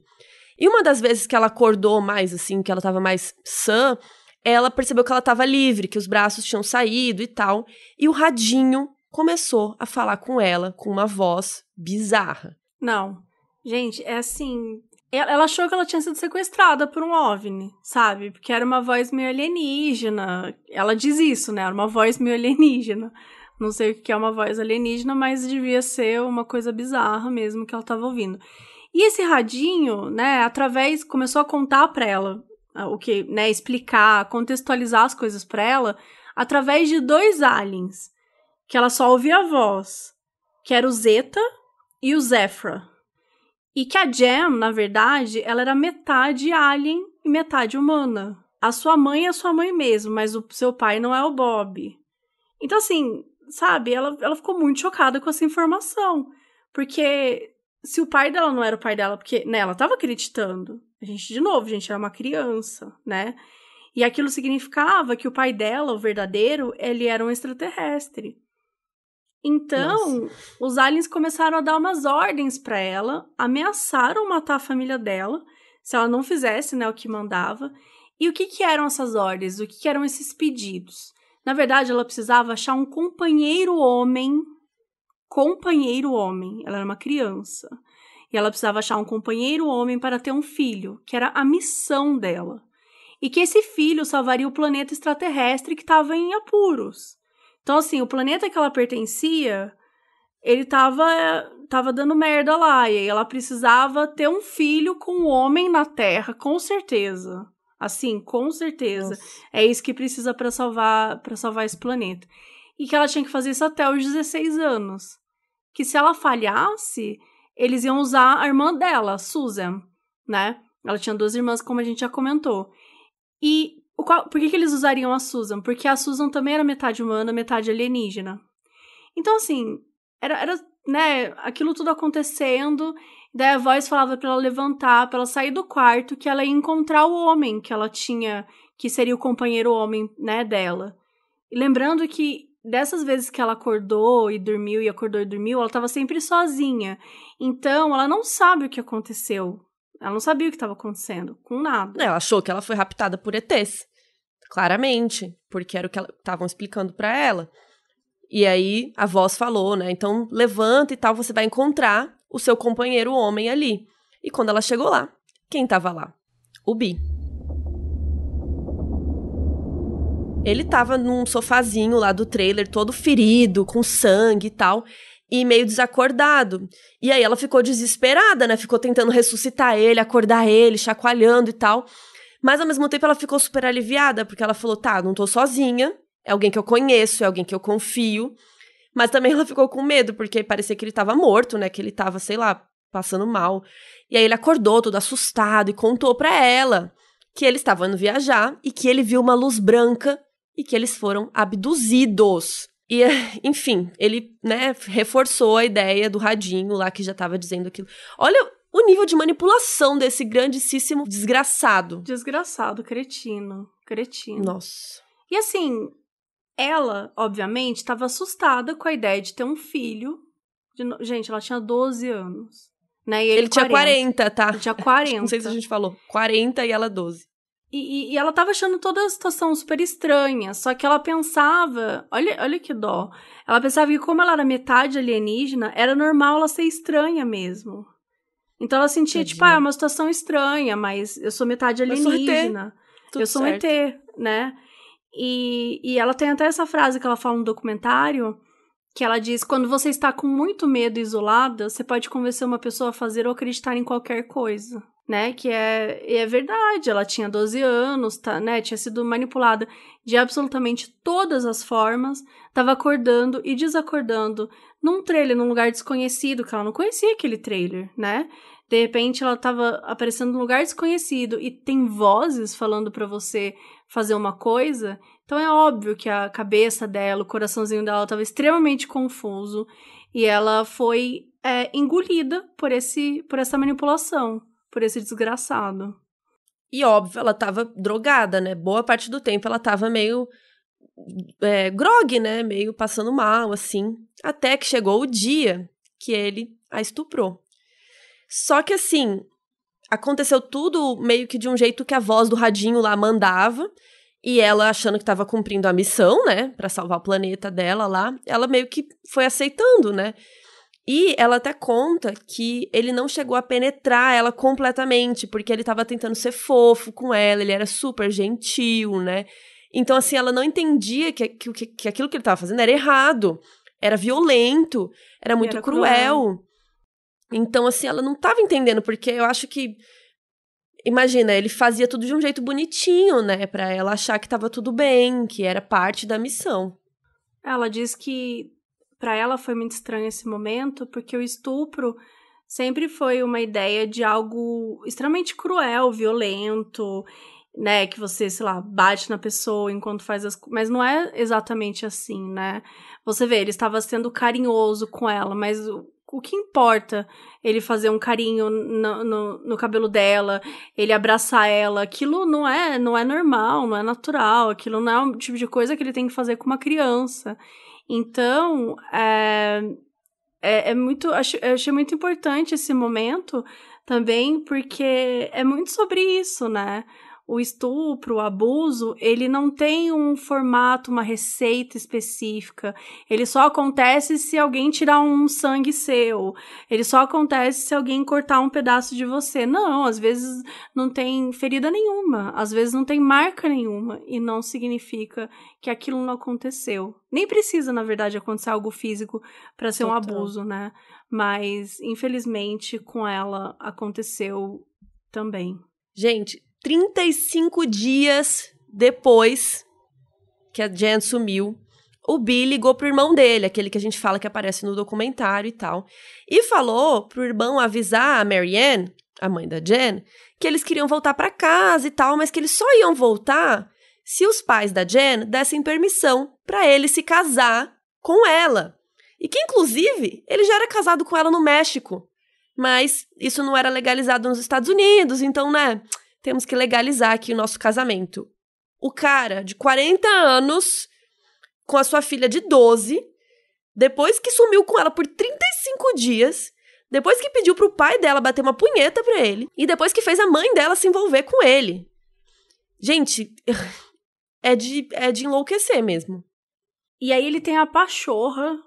E uma das vezes que ela acordou mais assim, que ela estava mais sã, ela percebeu que ela estava livre, que os braços tinham saído e tal, e o radinho começou a falar com ela com uma voz bizarra. Não. Gente, é assim, ela achou que ela tinha sido sequestrada por um OVNI, sabe? Porque era uma voz meio alienígena. Ela diz isso, né? Era uma voz meio alienígena. Não sei o que é uma voz alienígena, mas devia ser uma coisa bizarra mesmo que ela estava ouvindo. E esse radinho, né, através começou a contar para ela ah, o que, né, explicar, contextualizar as coisas para ela através de dois aliens, que ela só ouvia a voz, que era o Zeta e o Zephra. E que a Jam, na verdade, ela era metade alien e metade humana. A sua mãe é sua mãe mesmo, mas o seu pai não é o Bob. Então, assim, sabe, ela, ela ficou muito chocada com essa informação. Porque se o pai dela não era o pai dela, porque, né, ela tava acreditando. A gente, de novo, gente era uma criança, né? E aquilo significava que o pai dela, o verdadeiro, ele era um extraterrestre. Então, Nossa. os aliens começaram a dar umas ordens para ela, ameaçaram matar a família dela, se ela não fizesse né, o que mandava. E o que, que eram essas ordens? O que, que eram esses pedidos? Na verdade, ela precisava achar um companheiro homem. Companheiro homem. Ela era uma criança. E ela precisava achar um companheiro homem para ter um filho, que era a missão dela. E que esse filho salvaria o planeta extraterrestre que estava em apuros. Então, assim, o planeta que ela pertencia, ele tava, tava dando merda lá. E aí ela precisava ter um filho com um homem na Terra, com certeza. Assim, com certeza. Nossa. É isso que precisa para salvar para salvar esse planeta. E que ela tinha que fazer isso até os 16 anos. Que se ela falhasse, eles iam usar a irmã dela, Susan, né? Ela tinha duas irmãs, como a gente já comentou. E qual, por que, que eles usariam a Susan? Porque a Susan também era metade humana, metade alienígena. Então, assim, era, era né, aquilo tudo acontecendo. Daí a voz falava para ela levantar, para ela sair do quarto, que ela ia encontrar o homem que ela tinha, que seria o companheiro homem, né, dela. E lembrando que dessas vezes que ela acordou e dormiu e acordou e dormiu, ela estava sempre sozinha. Então, ela não sabe o que aconteceu. Ela não sabia o que estava acontecendo, com nada. Ela achou que ela foi raptada por ETs. Claramente, porque era o que estavam explicando para ela. E aí a voz falou, né? Então levanta e tal, você vai encontrar o seu companheiro homem ali. E quando ela chegou lá, quem tava lá? O Bi. Ele tava num sofazinho lá do trailer, todo ferido, com sangue e tal. e meio desacordado. E aí ela ficou desesperada, né? Ficou tentando ressuscitar ele, acordar ele, chacoalhando e tal. Mas ao mesmo tempo ela ficou super aliviada, porque ela falou: tá, não tô sozinha, é alguém que eu conheço, é alguém que eu confio. Mas também ela ficou com medo, porque parecia que ele tava morto, né? Que ele tava, sei lá, passando mal. E aí ele acordou todo assustado e contou pra ela que ele estava indo viajar e que ele viu uma luz branca e que eles foram abduzidos. E, enfim, ele, né, reforçou a ideia do radinho lá que já tava dizendo aquilo. Olha o nível de manipulação desse grandíssimo desgraçado. Desgraçado, cretino. Cretino. Nossa. E assim, ela, obviamente, estava assustada com a ideia de ter um filho. De. Gente, ela tinha 12 anos. Né? E ele, ele tinha 40, tá? Ele tinha 40. Não sei se a gente falou. 40 e ela 12. E, e, e, ela tava achando toda a situação super estranha. Só que ela pensava. Olha, olha que dó. Ela pensava que, como ela era metade alienígena, era normal ela ser estranha mesmo. Então ela sentia, tipo, ah, é uma situação estranha, mas eu sou metade alienígena. Eu sou, eu sou um ET, né? E, e ela tem até essa frase que ela fala no documentário, que ela diz: quando você está com muito medo isolada, você pode convencer uma pessoa a fazer ou acreditar em qualquer coisa né? Que é, é verdade, ela tinha 12 anos, tá, né? Tinha sido manipulada de absolutamente todas as formas, estava acordando e desacordando num trailer, num lugar desconhecido, que ela não conhecia aquele trailer, né? De repente ela estava aparecendo num lugar desconhecido e tem vozes falando para você fazer uma coisa. Então é óbvio que a cabeça dela, o coraçãozinho dela estava extremamente confuso e ela foi é, engolida por esse por essa manipulação por esse desgraçado. E óbvio, ela tava drogada, né? Boa parte do tempo ela tava meio é, grog, né? Meio passando mal, assim. Até que chegou o dia que ele a estuprou. Só que assim, aconteceu tudo meio que de um jeito que a voz do radinho lá mandava. E ela achando que estava cumprindo a missão, né, para salvar o planeta dela lá, ela meio que foi aceitando, né? E ela até conta que ele não chegou a penetrar ela completamente, porque ele estava tentando ser fofo com ela, ele era super gentil, né? Então, assim, ela não entendia que, que, que aquilo que ele estava fazendo era errado, era violento, era muito era cruel. cruel. Então, assim, ela não estava entendendo, porque eu acho que. Imagina, ele fazia tudo de um jeito bonitinho, né? Pra ela achar que estava tudo bem, que era parte da missão. Ela diz que para ela foi muito estranho esse momento, porque o estupro sempre foi uma ideia de algo extremamente cruel, violento, né, que você, sei lá, bate na pessoa enquanto faz as, mas não é exatamente assim, né? Você vê, ele estava sendo carinhoso com ela, mas o, o que importa ele fazer um carinho no, no, no, cabelo dela, ele abraçar ela, aquilo não é, não é normal, não é natural, aquilo não é o tipo de coisa que ele tem que fazer com uma criança. Então, é, é, é muito. Acho, eu achei muito importante esse momento também, porque é muito sobre isso, né? O estupro, o abuso, ele não tem um formato, uma receita específica. Ele só acontece se alguém tirar um sangue seu. Ele só acontece se alguém cortar um pedaço de você. Não, às vezes não tem ferida nenhuma, às vezes não tem marca nenhuma e não significa que aquilo não aconteceu. Nem precisa, na verdade, acontecer algo físico para ser Total. um abuso, né? Mas infelizmente com ela aconteceu também. Gente, 35 dias depois que a Jen sumiu, o Billy ligou pro irmão dele, aquele que a gente fala que aparece no documentário e tal, e falou pro irmão avisar a Marianne, a mãe da Jen, que eles queriam voltar para casa e tal, mas que eles só iam voltar se os pais da Jen dessem permissão para ele se casar com ela. E que, inclusive, ele já era casado com ela no México. Mas isso não era legalizado nos Estados Unidos, então, né? Temos que legalizar aqui o nosso casamento. O cara de 40 anos, com a sua filha de 12, depois que sumiu com ela por 35 dias, depois que pediu pro pai dela bater uma punheta pra ele, e depois que fez a mãe dela se envolver com ele. Gente, é de, é de enlouquecer mesmo. E aí ele tem a pachorra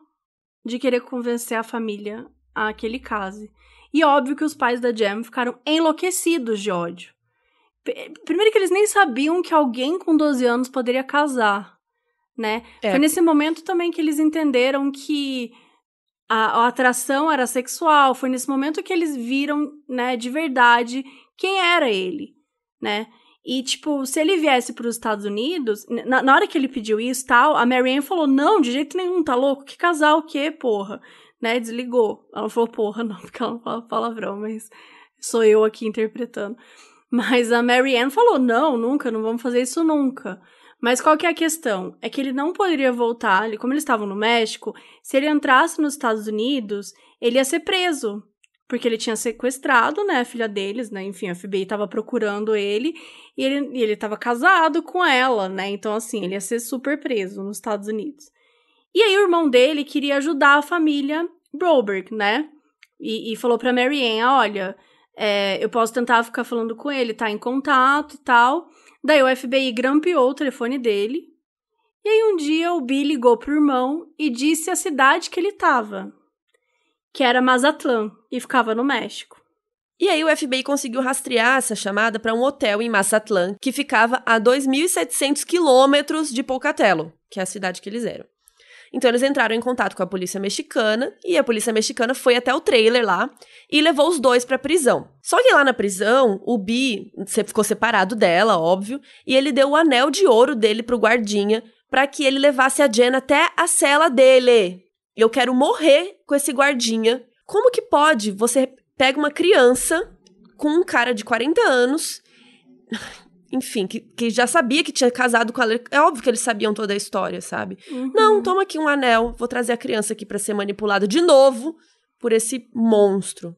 de querer convencer a família a aquele case. E óbvio que os pais da Jam ficaram enlouquecidos de ódio. Primeiro que eles nem sabiam que alguém com 12 anos poderia casar, né? É. Foi nesse momento também que eles entenderam que a, a atração era sexual. Foi nesse momento que eles viram, né, de verdade quem era ele, né? E, tipo, se ele viesse para os Estados Unidos, na, na, hora que ele pediu isso tal, a Marianne falou: não, de jeito nenhum, tá louco? Que casal, o quê, porra? Né? Desligou. Ela falou porra, não, porque ela não fala palavrão, mas sou eu aqui interpretando. Mas a Marianne falou: não, nunca, não vamos fazer isso nunca. Mas qual que é a questão? É que ele não poderia voltar, como eles estavam no México, se ele entrasse nos Estados Unidos, ele ia ser preso porque ele tinha sequestrado, né, a filha deles, né, enfim, a FBI estava procurando ele e ele, e ele tava casado com ela, né, então assim, ele ia ser super preso nos Estados Unidos. E aí o irmão dele queria ajudar a família Broberg, né, e, e falou pra Marianne, olha, é, eu posso tentar ficar falando com ele, tá em contato e tal. Daí o FBI grampeou o telefone dele, e aí um dia o Bill ligou pro irmão e disse a cidade que ele tava, que era Mazatlán e ficava no México. E aí o FBI conseguiu rastrear essa chamada para um hotel em Mazatlán, que ficava a 2.700 quilômetros de Pocatello, que é a cidade que eles eram. Então eles entraram em contato com a polícia mexicana e a polícia mexicana foi até o trailer lá e levou os dois para prisão. Só que lá na prisão, o Bi ficou separado dela, óbvio, e ele deu o anel de ouro dele pro guardinha para que ele levasse a Jen até a cela dele. Eu quero morrer com esse guardinha. Como que pode? Você pega uma criança com um cara de 40 anos, enfim, que, que já sabia que tinha casado com ela. É óbvio que eles sabiam toda a história, sabe? Uhum. Não, toma aqui um anel, vou trazer a criança aqui para ser manipulada de novo por esse monstro.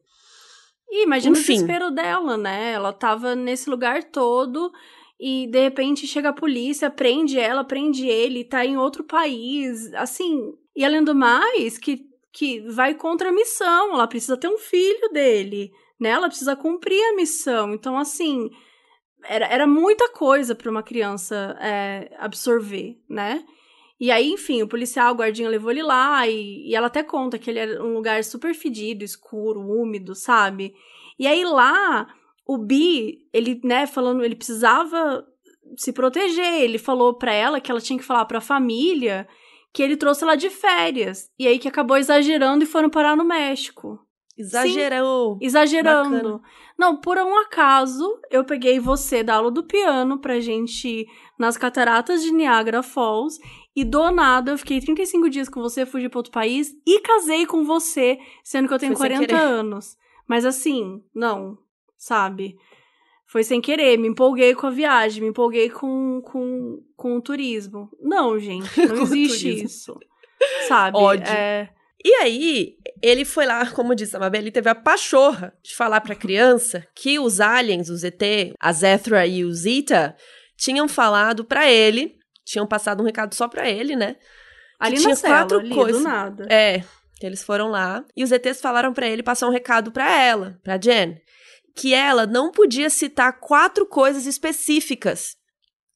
E imagina Enfim. o desespero dela, né? Ela tava nesse lugar todo e de repente chega a polícia, prende ela, prende ele, tá em outro país. Assim, e além do mais, que, que vai contra a missão, ela precisa ter um filho dele, né? Ela precisa cumprir a missão. Então, assim, era, era muita coisa para uma criança é, absorver, né? E aí, enfim, o policial, o guardinha levou ele lá e, e ela até conta que ele era um lugar super fedido, escuro, úmido, sabe? E aí lá, o Bi, ele, né, falando, ele precisava se proteger. Ele falou para ela que ela tinha que falar para a família que ele trouxe ela de férias. E aí que acabou exagerando e foram parar no México. Exagerou. Sim, exagerando. Bacana. Não, por um acaso, eu peguei você da aula do piano pra gente ir nas cataratas de Niagara Falls. E do nada, eu fiquei 35 dias com você, fugir pra outro país e casei com você, sendo que eu tenho Foi 40 anos. Mas assim, não, sabe? Foi sem querer, me empolguei com a viagem, me empolguei com, com, com o turismo. Não, gente, não existe isso. Sabe? Ódio. É... E aí, ele foi lá, como disse a Mabel, ele teve a pachorra de falar pra criança que os aliens, os ET, a Zethra e o Zeta, tinham falado para ele, tinham passado um recado só para ele, né? Ali tinha cela, quatro ali, coisas. Do nada. É, eles foram lá e os ETs falaram para ele passar um recado para ela, para Jen, que ela não podia citar quatro coisas específicas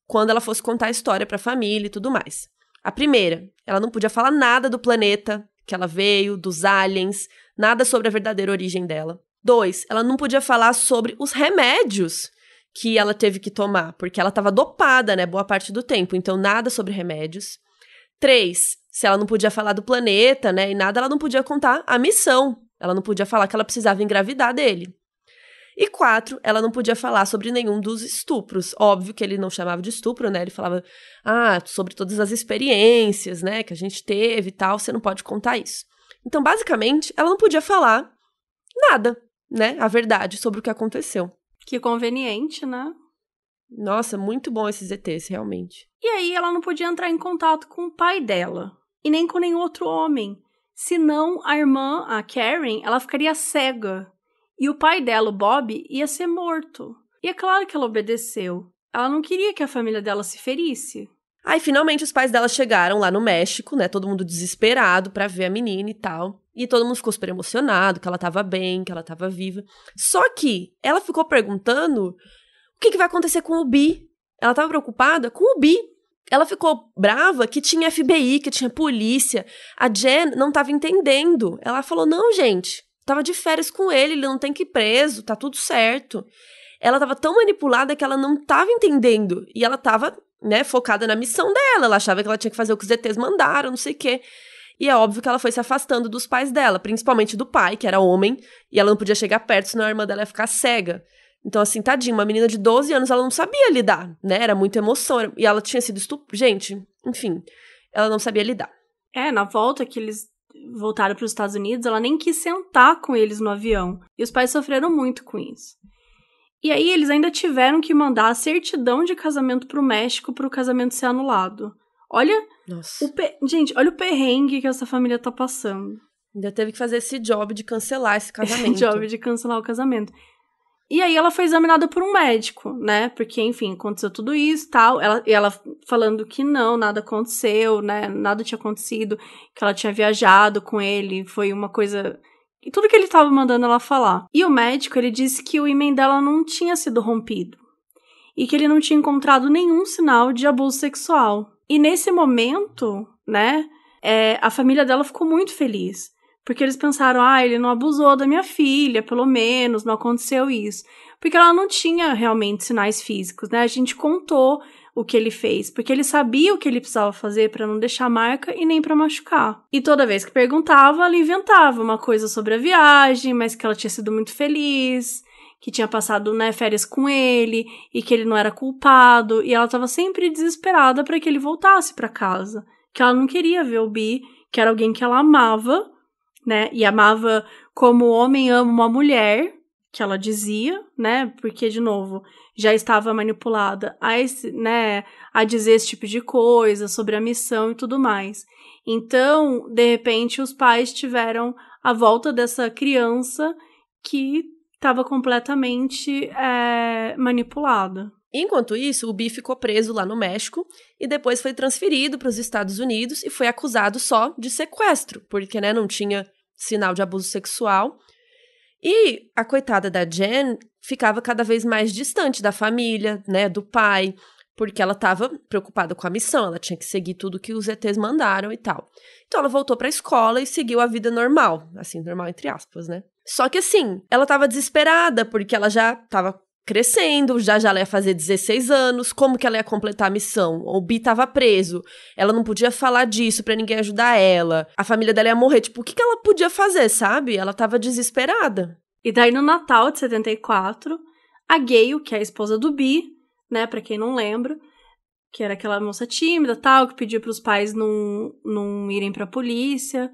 quando ela fosse contar a história para a família e tudo mais. A primeira, ela não podia falar nada do planeta que ela veio, dos aliens, nada sobre a verdadeira origem dela. Dois, ela não podia falar sobre os remédios que ela teve que tomar, porque ela estava dopada, né, boa parte do tempo, então nada sobre remédios. Três, se ela não podia falar do planeta, né, e nada, ela não podia contar a missão. Ela não podia falar que ela precisava engravidar dele. E quatro, ela não podia falar sobre nenhum dos estupros. Óbvio que ele não chamava de estupro, né? Ele falava, ah, sobre todas as experiências, né, que a gente teve e tal, você não pode contar isso. Então, basicamente, ela não podia falar nada, né? A verdade sobre o que aconteceu. Que conveniente, né? Nossa, muito bom esses ETs, realmente. E aí ela não podia entrar em contato com o pai dela. E nem com nenhum outro homem. Senão a irmã, a Karen, ela ficaria cega e o pai dela, o Bob, ia ser morto. E é claro que ela obedeceu. Ela não queria que a família dela se ferisse. Aí finalmente os pais dela chegaram lá no México, né? Todo mundo desesperado para ver a menina e tal. E todo mundo ficou super emocionado, que ela tava bem, que ela tava viva. Só que ela ficou perguntando o que, que vai acontecer com o Bi. Ela tava preocupada com o Bi. Ela ficou brava que tinha FBI, que tinha polícia. A Jen não tava entendendo. Ela falou: não, gente, tava de férias com ele, ele não tem que ir preso, tá tudo certo. Ela tava tão manipulada que ela não tava entendendo. E ela tava, né, focada na missão dela. Ela achava que ela tinha que fazer o que os ETs mandaram, não sei o quê. E é óbvio que ela foi se afastando dos pais dela, principalmente do pai, que era homem, e ela não podia chegar perto, senão a irmã dela ia ficar cega. Então, assim, tadinha, uma menina de 12 anos, ela não sabia lidar, né? Era muita emoção. E ela tinha sido estuprada. Gente, enfim, ela não sabia lidar. É, na volta que eles voltaram para os Estados Unidos, ela nem quis sentar com eles no avião. E os pais sofreram muito com isso. E aí eles ainda tiveram que mandar a certidão de casamento para o México para o casamento ser anulado. Olha, pe... gente, olha o perrengue que essa família tá passando. Ainda teve que fazer esse job de cancelar esse casamento. job de cancelar o casamento. E aí ela foi examinada por um médico, né? Porque, enfim, aconteceu tudo isso tal. Ela, e ela falando que não, nada aconteceu, né? Nada tinha acontecido, que ela tinha viajado com ele, foi uma coisa. E tudo que ele estava mandando ela falar. E o médico, ele disse que o ímã dela não tinha sido rompido. E que ele não tinha encontrado nenhum sinal de abuso sexual. E nesse momento, né, é, a família dela ficou muito feliz. Porque eles pensaram, ah, ele não abusou da minha filha, pelo menos, não aconteceu isso. Porque ela não tinha realmente sinais físicos, né? A gente contou o que ele fez, porque ele sabia o que ele precisava fazer para não deixar marca e nem para machucar. E toda vez que perguntava, ela inventava uma coisa sobre a viagem, mas que ela tinha sido muito feliz, que tinha passado né, férias com ele e que ele não era culpado, e ela estava sempre desesperada para que ele voltasse para casa, que ela não queria ver o Bi, que era alguém que ela amava né? E amava como o homem ama uma mulher, que ela dizia, né? Porque, de novo, já estava manipulada a, esse, né, a dizer esse tipo de coisa sobre a missão e tudo mais. Então, de repente, os pais tiveram a volta dessa criança que estava completamente é, manipulada. Enquanto isso, o Bi ficou preso lá no México e depois foi transferido para os Estados Unidos e foi acusado só de sequestro, porque né, não tinha sinal de abuso sexual. E a coitada da Jen ficava cada vez mais distante da família, né, do pai, porque ela estava preocupada com a missão, ela tinha que seguir tudo que os ETs mandaram e tal. Então ela voltou para a escola e seguiu a vida normal, assim, normal entre aspas, né? Só que assim, ela estava desesperada porque ela já estava crescendo, já já ela ia fazer 16 anos, como que ela ia completar a missão? O Bi tava preso, ela não podia falar disso para ninguém ajudar ela, a família dela ia morrer, tipo, o que que ela podia fazer, sabe? Ela tava desesperada. E daí no Natal de 74, a Gale, que é a esposa do Bi, né, para quem não lembra, que era aquela moça tímida, tal, que pediu para os pais não, não irem para a polícia,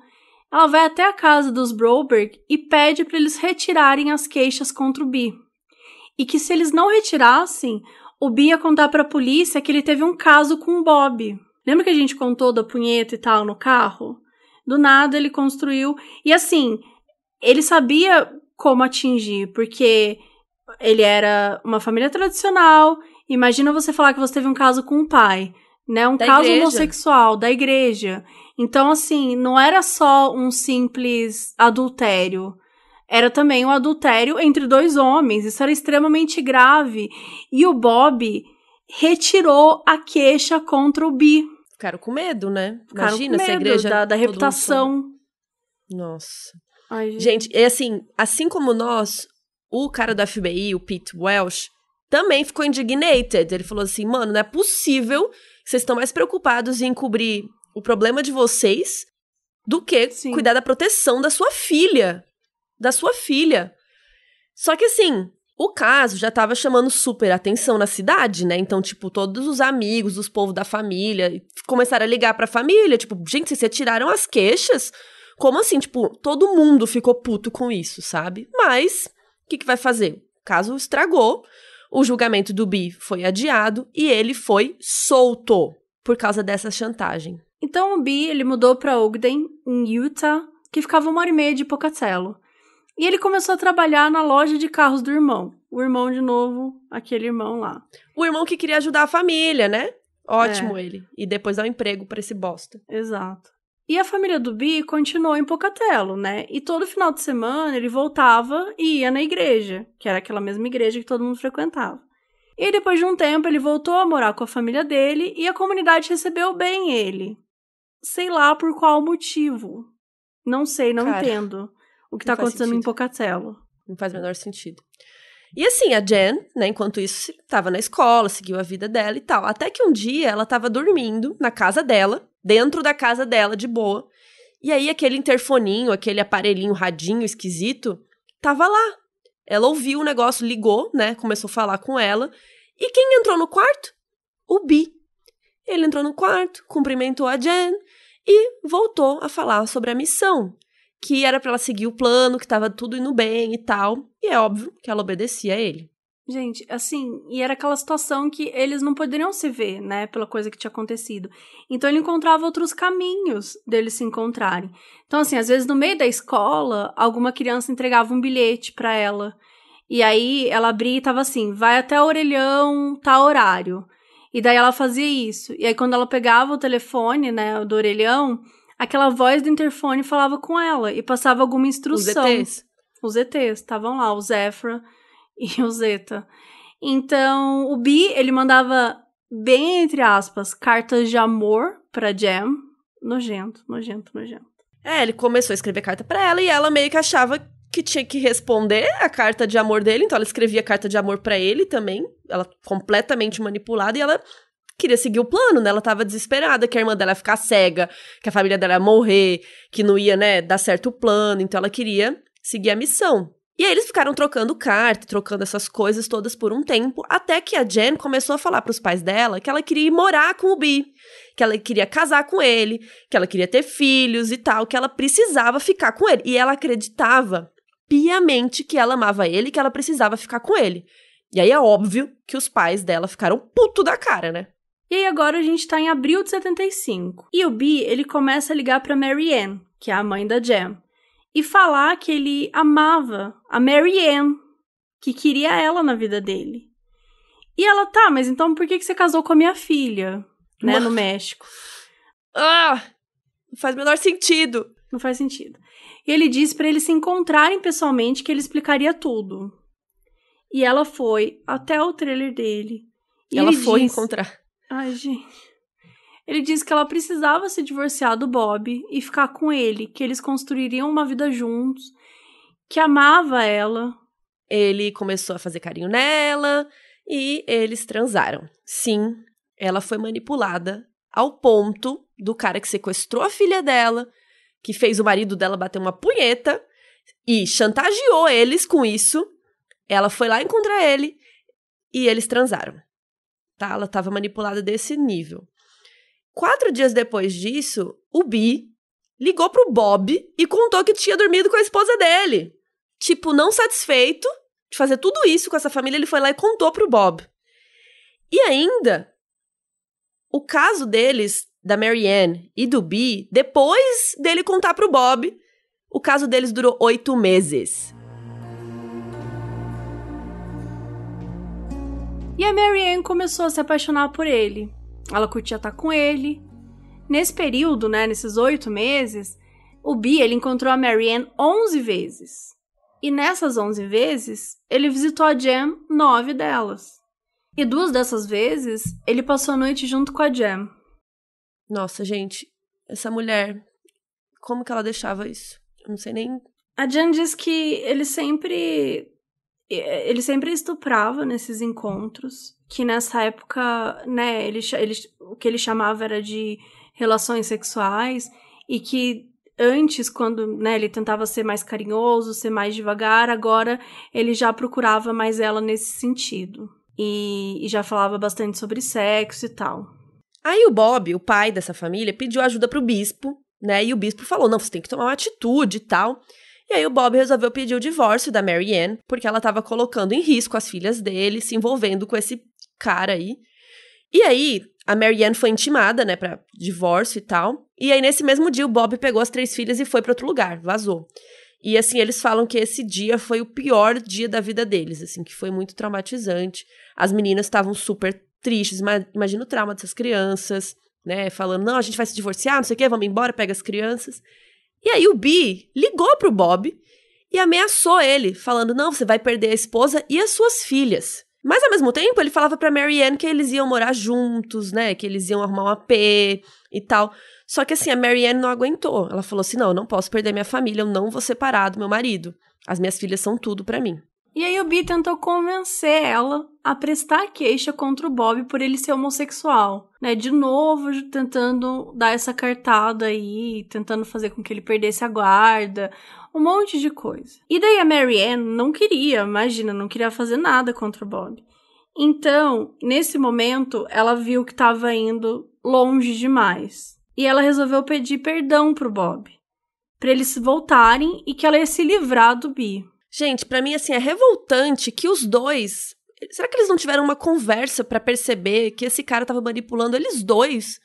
ela vai até a casa dos Broberg e pede para eles retirarem as queixas contra o Bi e que se eles não retirassem, o Bi ia contar para a polícia que ele teve um caso com o Bob. Lembra que a gente contou da punheta e tal no carro? Do nada ele construiu. E assim, ele sabia como atingir, porque ele era uma família tradicional. Imagina você falar que você teve um caso com o pai, né? Um Da caso igreja. homossexual da igreja. Então, assim, não era só um simples adultério era também um adultério entre dois homens. Isso era extremamente grave. E o Bob retirou a queixa contra o Bi. Ficaram com medo, né? Imagina com se a medo igreja. da, da reputação. Nossa. Ai, Gente, é assim, assim como nós, o cara da FBI, o Pete Welsh, também ficou indignated. Ele falou assim: mano, não é possível que vocês estão mais preocupados em cobrir o problema de vocês do que Sim. cuidar da proteção da sua filha. Da sua filha. Só que assim, o caso já tava chamando super atenção na cidade, né? Então, tipo, todos os amigos, os povos da família começaram a ligar pra família, tipo, gente, vocês retiraram as queixas? Como assim? Tipo, todo mundo ficou puto com isso, sabe? Mas, o que, que vai fazer? O caso estragou, o julgamento do Bi foi adiado e ele foi solto por causa dessa chantagem. Então o Bi ele mudou para Ogden, em Utah, que ficava uma hora e meia de Pocatello. E ele começou a trabalhar na loja de carros do irmão. O irmão, de novo, aquele irmão lá. O irmão que queria ajudar a família, né? Ótimo ele. E depois dar um emprego pra esse bosta. Exato. E a família do Bi continuou em Pocatello, né? E todo final de semana ele voltava e ia na igreja, que era aquela mesma igreja que todo mundo frequentava. E depois de um tempo ele voltou a morar com a família dele e a comunidade recebeu bem ele. Sei lá por qual motivo. Não sei, não Cara, entendo o que tá faz acontecendo em sentido. Pocatello. Não faz o menor sentido. E assim, a Jen, né, enquanto isso, tava na escola, seguiu a vida dela e tal. Até que um dia ela tava dormindo na casa dela, dentro da casa dela, de boa. E aí aquele interfoninho, aquele aparelhinho radinho esquisito, tava lá. Ela ouviu o negócio, ligou, né? Começou a falar com ela. E quem entrou no quarto? O Bi. Ele entrou no quarto, cumprimentou a Jen e voltou a falar sobre a missão, que era para ela seguir o plano, que estava tudo indo bem e tal. E é óbvio que ela obedecia a ele. Gente, assim, e era aquela situação que eles não poderiam se ver, né, pela coisa que tinha acontecido. Então ele encontrava outros caminhos deles se encontrarem. Então, assim, às vezes no meio da escola, alguma criança entregava um bilhete para ela. E aí ela abria e tava assim: vai até o orelhão, tá horário. E daí ela fazia isso. E aí quando ela pegava o telefone, né, do orelhão, aquela voz do interfone falava com ela e passava alguma instrução. Os ETs. Os ETs, estavam lá, o Zephyr e o Zeta. Então, o Bi, ele mandava, bem entre aspas, cartas de amor pra Jam. Nojento, nojento, nojento. É, ele começou a escrever carta para ela e ela meio que achava que tinha que responder a carta de amor dele, então ela escrevia carta de amor para ele também. Ela completamente manipulada e ela queria seguir o plano, né? Ela tava desesperada que a irmã dela ia ficar cega, que a família dela ia morrer, que não ia, né, dar certo o plano, então ela queria seguir a missão. E aí eles ficaram trocando carta, trocando essas coisas todas por um tempo, até que a Jen começou a falar para os pais dela que ela queria ir morar com o Bi, que ela queria casar com ele, que ela queria ter filhos e tal, que ela precisava ficar com ele. E ela acreditava piamente que ela amava ele e que ela precisava ficar com ele. E aí é óbvio que os pais dela ficaram puto da cara, né? E aí agora a gente tá em abril de 75. E o Bi, ele começa a ligar pra Marianne, que é a mãe da Jen e falar que ele amava a Mary Ann, que queria ela na vida dele. E ela, tá, mas então por que, que você casou com a minha filha, né, no México? Ah, não faz o menor sentido. Não faz sentido. E ele disse para eles se encontrarem pessoalmente que ele explicaria tudo. E ela foi até o trailer dele. E ela foi disse... encontrar. Ai, gente. Ele disse que ela precisava se divorciar do Bob e ficar com ele, que eles construiriam uma vida juntos, que amava ela. Ele começou a fazer carinho nela e eles transaram. Sim, ela foi manipulada ao ponto do cara que sequestrou a filha dela, que fez o marido dela bater uma punheta e chantageou eles com isso. Ela foi lá encontrar ele e eles transaram. Tá? Ela estava manipulada desse nível. Quatro dias depois disso, o Bi ligou pro Bob e contou que tinha dormido com a esposa dele. Tipo, não satisfeito de fazer tudo isso com essa família, ele foi lá e contou pro Bob. E ainda, o caso deles, da Marianne e do Bi, depois dele contar pro Bob, o caso deles durou oito meses. E a Marianne começou a se apaixonar por ele. Ela curtia estar com ele. Nesse período, né, nesses oito meses, o Bi ele encontrou a Marianne 11 vezes. E nessas 11 vezes, ele visitou a Jam nove delas. E duas dessas vezes, ele passou a noite junto com a Jam. Nossa, gente, essa mulher, como que ela deixava isso? Eu não sei nem. A Jan diz que ele sempre. Ele sempre estuprava nesses encontros que nessa época, né, ele, ele, o que ele chamava era de relações sexuais e que antes, quando né, ele tentava ser mais carinhoso, ser mais devagar, agora ele já procurava mais ela nesse sentido. E, e já falava bastante sobre sexo e tal. Aí o Bob, o pai dessa família, pediu ajuda pro bispo, né? E o bispo falou: não, você tem que tomar uma atitude e tal. E aí o Bob resolveu pedir o divórcio da Mary Ann, porque ela estava colocando em risco as filhas dele, se envolvendo com esse cara aí. E aí, a Marianne foi intimada, né, pra divórcio e tal. E aí, nesse mesmo dia, o Bob pegou as três filhas e foi para outro lugar, vazou. E assim, eles falam que esse dia foi o pior dia da vida deles, assim, que foi muito traumatizante. As meninas estavam super tristes, imagina o trauma dessas crianças, né, falando, não, a gente vai se divorciar, não sei o quê, vamos embora, pega as crianças. E aí o Bi ligou pro Bob e ameaçou ele, falando, não, você vai perder a esposa e as suas filhas. Mas ao mesmo tempo, ele falava pra Marianne que eles iam morar juntos, né? Que eles iam arrumar um AP e tal. Só que assim, a Marianne não aguentou. Ela falou assim: não, eu não posso perder minha família, eu não vou separar do meu marido. As minhas filhas são tudo para mim. E aí o Bi tentou convencer ela a prestar queixa contra o Bob por ele ser homossexual, né? De novo, tentando dar essa cartada aí, tentando fazer com que ele perdesse a guarda, um monte de coisa. E daí a Marianne não queria, imagina, não queria fazer nada contra o Bob. Então, nesse momento, ela viu que estava indo longe demais. E ela resolveu pedir perdão pro Bob, para eles voltarem e que ela ia se livrar do Bi. Gente, para mim, assim, é revoltante que os dois. Será que eles não tiveram uma conversa para perceber que esse cara tava manipulando eles dois?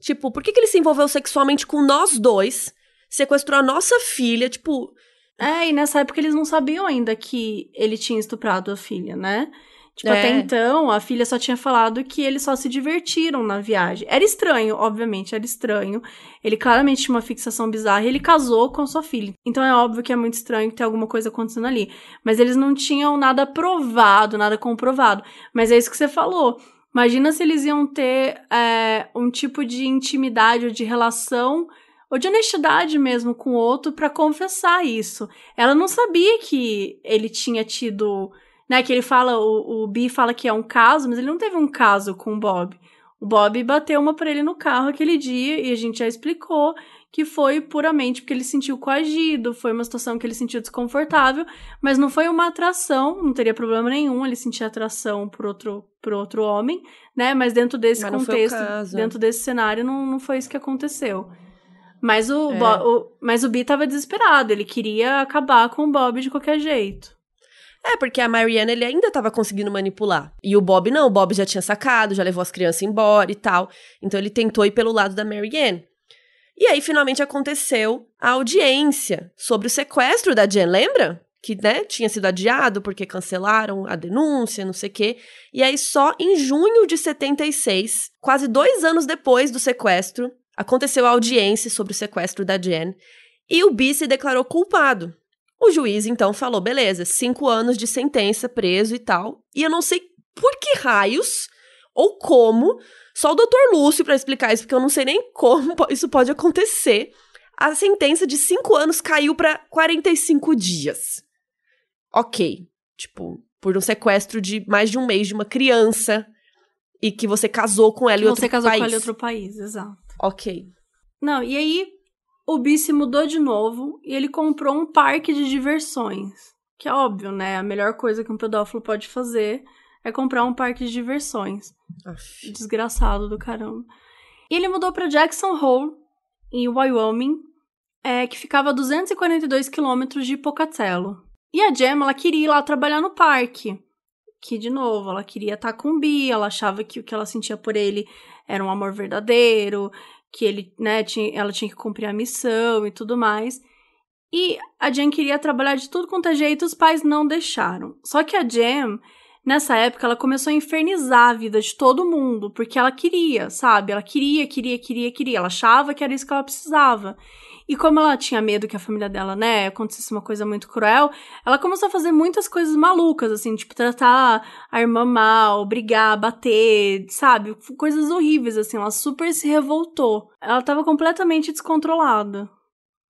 Tipo, por que, que ele se envolveu sexualmente com nós dois? Sequestrou a nossa filha, tipo. É, e nessa época eles não sabiam ainda que ele tinha estuprado a filha, né? Tipo, é. até então, a filha só tinha falado que eles só se divertiram na viagem. Era estranho, obviamente, era estranho. Ele claramente tinha uma fixação bizarra e ele casou com sua filha. Então é óbvio que é muito estranho que tem alguma coisa acontecendo ali. Mas eles não tinham nada provado, nada comprovado. Mas é isso que você falou. Imagina se eles iam ter é, um tipo de intimidade ou de relação ou de honestidade mesmo com o outro para confessar isso. Ela não sabia que ele tinha tido né? Que ele fala, o, o Bi fala que é um caso, mas ele não teve um caso com o Bob. O Bob bateu uma pra ele no carro aquele dia e a gente já explicou que foi puramente porque ele se sentiu coagido, foi uma situação que ele sentiu desconfortável, mas não foi uma atração, não teria problema nenhum ele sentir atração por outro, por outro homem, né? Mas dentro desse mas contexto, dentro desse cenário, não, não foi isso que aconteceu. Mas o, é. o, mas o Bi tava desesperado, ele queria acabar com o Bob de qualquer jeito. É, porque a Marianne ele ainda estava conseguindo manipular. E o Bob não, o Bob já tinha sacado, já levou as crianças embora e tal. Então ele tentou ir pelo lado da Marianne. E aí finalmente aconteceu a audiência sobre o sequestro da Jen, lembra? Que, né, tinha sido adiado porque cancelaram a denúncia, não sei o quê. E aí só em junho de 76, quase dois anos depois do sequestro, aconteceu a audiência sobre o sequestro da Jen. E o B se declarou culpado. O juiz então falou: beleza, cinco anos de sentença, preso e tal. E eu não sei por que raios ou como, só o doutor Lúcio para explicar isso, porque eu não sei nem como isso pode acontecer. A sentença de cinco anos caiu para 45 dias. Ok. Tipo, por um sequestro de mais de um mês de uma criança e que você casou com ela em outro país. Você casou com ela em outro país, exato. Ok. Não, e aí o Bi se mudou de novo e ele comprou um parque de diversões. Que é óbvio, né? A melhor coisa que um pedófilo pode fazer é comprar um parque de diversões. Desgraçado do caramba. E ele mudou para Jackson Hole, em Wyoming, é, que ficava a 242 quilômetros de Pocatello. E a Gemma, ela queria ir lá trabalhar no parque. Que, de novo, ela queria estar com o Bi, ela achava que o que ela sentia por ele era um amor verdadeiro, que ele, né, tinha, ela tinha que cumprir a missão e tudo mais. E a Jen queria trabalhar de tudo quanto é jeito, os pais não deixaram. Só que a Jen, nessa época, ela começou a infernizar a vida de todo mundo, porque ela queria, sabe? Ela queria, queria, queria, queria. Ela achava que era isso que ela precisava. E como ela tinha medo que a família dela, né, acontecesse uma coisa muito cruel, ela começou a fazer muitas coisas malucas, assim, tipo, tratar a irmã mal, brigar, bater, sabe? Coisas horríveis, assim. Ela super se revoltou. Ela tava completamente descontrolada.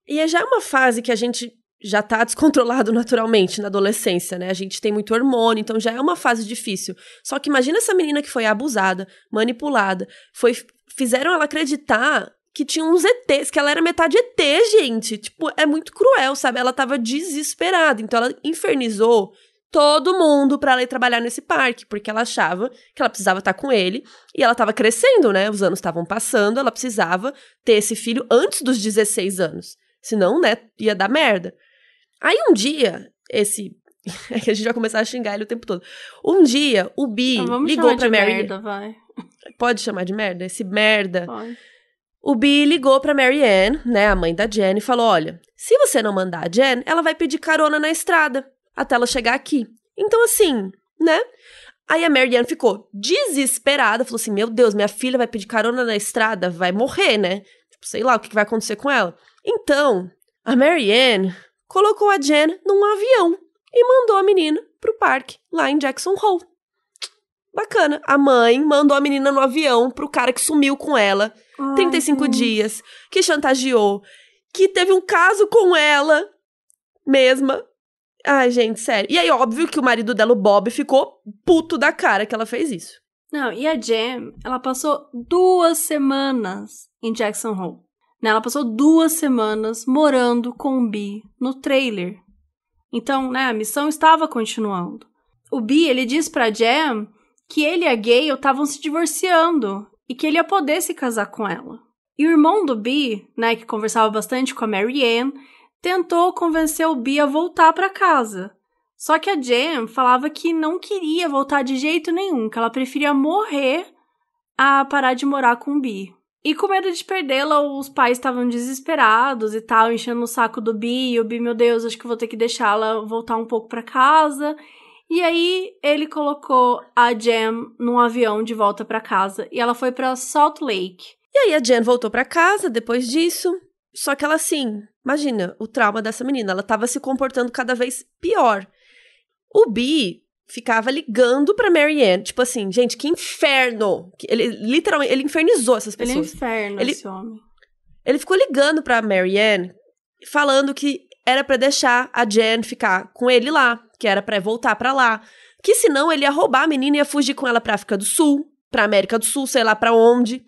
E é já uma fase que a gente já tá descontrolado naturalmente na adolescência, né? A gente tem muito hormônio, então já é uma fase difícil. Só que imagina essa menina que foi abusada, manipulada, foi fizeram ela acreditar que tinha uns ETs, que ela era metade ET, gente. Tipo, é muito cruel, sabe? Ela tava desesperada. Então ela infernizou todo mundo para ela ir trabalhar nesse parque, porque ela achava que ela precisava estar com ele e ela tava crescendo, né? Os anos estavam passando, ela precisava ter esse filho antes dos 16 anos. Senão, né, ia dar merda. Aí um dia, esse é que a gente vai começar a xingar ele o tempo todo. Um dia, o Bi então, ligou pra Mary. Merda, vai. Pode chamar de merda? Esse merda. Pode o Bi ligou pra Mary né, a mãe da Jen, e falou: Olha, se você não mandar a Jen, ela vai pedir carona na estrada até ela chegar aqui. Então, assim, né? Aí a Mary ficou desesperada, falou assim: Meu Deus, minha filha vai pedir carona na estrada, vai morrer, né? Tipo, sei lá o que vai acontecer com ela. Então, a Mary colocou a Jen num avião e mandou a menina pro parque, lá em Jackson Hole. Bacana. A mãe mandou a menina no avião pro cara que sumiu com ela. Ai, 35 dias. Que chantageou. Que teve um caso com ela mesma. Ai, gente, sério. E aí, óbvio que o marido dela, o Bob, ficou puto da cara que ela fez isso. Não, e a Jam, ela passou duas semanas em Jackson Hole. Né? Ela passou duas semanas morando com o Bi no trailer. Então, né, a missão estava continuando. O Bi, ele diz pra Jam que ele e a Gale estavam se divorciando e que ele ia poder se casar com ela. E o irmão do Bi, né, que conversava bastante com a Mary Ann, tentou convencer o Bi a voltar para casa. Só que a Jam falava que não queria voltar de jeito nenhum, que ela preferia morrer a parar de morar com o Bi. E com medo de perdê-la, os pais estavam desesperados e tal, enchendo o saco do Bi. E o Bi, meu Deus, acho que vou ter que deixá-la voltar um pouco para casa. E aí ele colocou a Jam num avião de volta para casa e ela foi para Salt Lake. E aí a Jen voltou para casa depois disso. Só que ela assim, imagina o trauma dessa menina, ela tava se comportando cada vez pior. O Bi ficava ligando pra Marianne, tipo assim, gente, que inferno. Ele literalmente, ele infernizou essas pessoas. Ele é inferno, ele, esse homem. Ele ficou ligando pra Marianne, falando que era para deixar a Jen ficar com ele lá, que era para voltar para lá, que senão ele ia roubar a menina e ia fugir com ela pra África do Sul, pra América do Sul, sei lá para onde.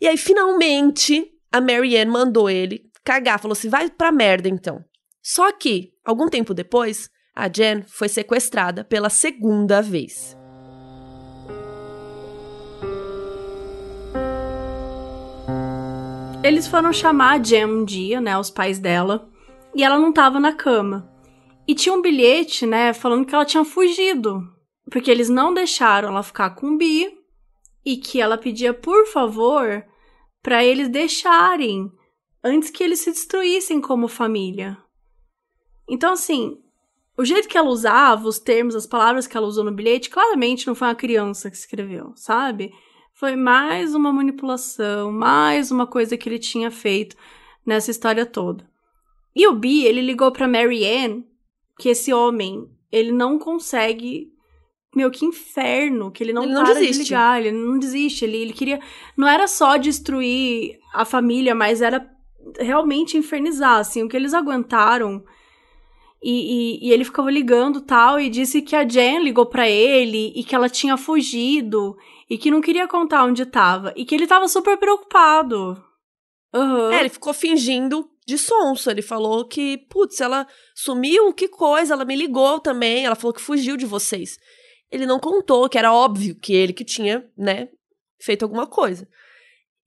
E aí finalmente a Marianne mandou ele cagar, falou assim: "Vai pra merda então". Só que, algum tempo depois, a Jen foi sequestrada pela segunda vez. Eles foram chamar a Jen um dia, né, os pais dela, e ela não tava na cama. E tinha um bilhete, né, falando que ela tinha fugido, porque eles não deixaram ela ficar com o Bi e que ela pedia por favor para eles deixarem antes que eles se destruíssem como família. Então assim, o jeito que ela usava, os termos, as palavras que ela usou no bilhete, claramente não foi uma criança que escreveu, sabe? Foi mais uma manipulação, mais uma coisa que ele tinha feito nessa história toda. E o Bi, ele ligou para Mary Ann que esse homem, ele não consegue meu, que inferno, que ele não, ele não para desiste. de ligar, ele não desiste, ele, ele queria, não era só destruir a família, mas era realmente infernizar, assim, o que eles aguentaram e, e, e, ele ficava ligando tal, e disse que a Jen ligou para ele e que ela tinha fugido e que não queria contar onde tava. E que ele tava super preocupado. Uhum. É, ele ficou fingindo de sonso. Ele falou que, putz, ela sumiu, que coisa, ela me ligou também, ela falou que fugiu de vocês. Ele não contou, que era óbvio que ele que tinha, né, feito alguma coisa.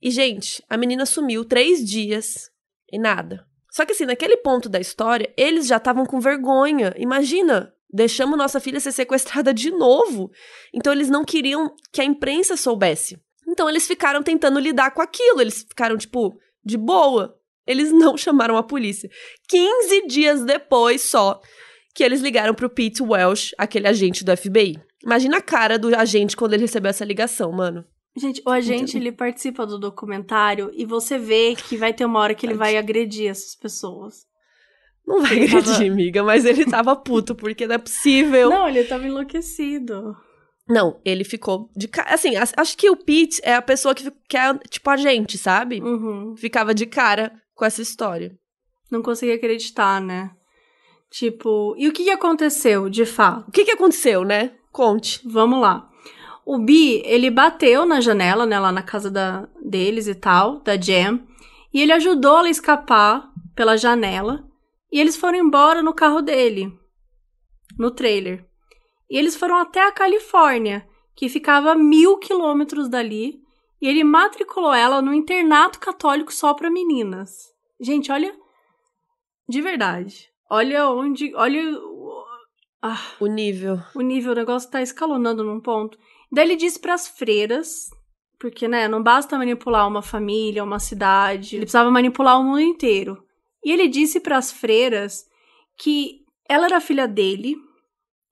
E, gente, a menina sumiu três dias e nada. Só que assim, naquele ponto da história, eles já estavam com vergonha. Imagina, deixamos nossa filha ser sequestrada de novo. Então eles não queriam que a imprensa soubesse. Então eles ficaram tentando lidar com aquilo. Eles ficaram, tipo, de boa. Eles não chamaram a polícia. 15 dias depois só que eles ligaram pro Pete Welsh, aquele agente do FBI. Imagina a cara do agente quando ele recebeu essa ligação, mano. Gente, o agente, ele participa do documentário e você vê que vai ter uma hora que ele vai agredir essas pessoas. Não vai ele agredir, tava... amiga, mas ele tava puto, porque não é possível. Não, ele tava enlouquecido. Não, ele ficou de cara. Assim, acho que o Pete é a pessoa que, que é tipo a gente, sabe? Uhum. Ficava de cara com essa história. Não conseguia acreditar, né? Tipo, e o que, aconteceu, de fato? O que, que aconteceu, né? Conte. Vamos lá. O Bi, ele bateu na janela, né, lá na casa da, deles e tal, da Jam, e ele ajudou ela a escapar pela janela, e eles foram embora no carro dele, no trailer. E eles foram até a Califórnia, que ficava a mil quilômetros dali, e ele matriculou ela no internato católico só para meninas. Gente, olha. De verdade. Olha onde. Olha. Ah, o nível. O nível, o negócio tá escalonando num ponto. Daí ele disse para as freiras, porque, né, não basta manipular uma família, uma cidade, ele precisava manipular o mundo inteiro. E ele disse para as freiras que ela era filha dele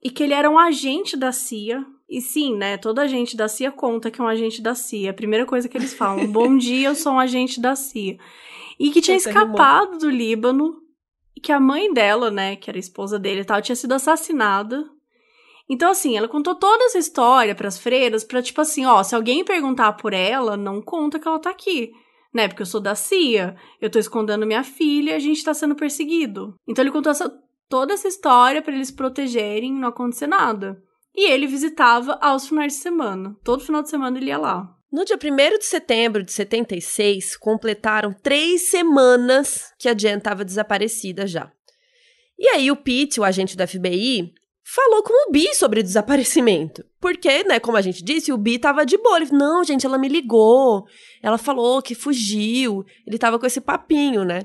e que ele era um agente da CIA. E sim, né, toda agente da CIA conta que é um agente da CIA. A primeira coisa que eles falam, bom dia, eu sou um agente da CIA. E que tinha escapado do Líbano e que a mãe dela, né, que era a esposa dele e tal, tinha sido assassinada então, assim, ela contou toda essa história para as freiras, pra tipo assim, ó, se alguém perguntar por ela, não conta que ela tá aqui. Né, porque eu sou da CIA, eu tô escondendo minha filha e a gente tá sendo perseguido. Então ele contou essa, toda essa história para eles protegerem, não acontecer nada. E ele visitava aos finais de semana. Todo final de semana ele ia lá. No dia 1 de setembro de 76, completaram três semanas que a Jen estava desaparecida já. E aí o Pete, o agente do FBI, falou com o Bi sobre o desaparecimento. Porque, né, como a gente disse, o Bi tava de boa. Ele falou, não, gente, ela me ligou. Ela falou que fugiu. Ele tava com esse papinho, né?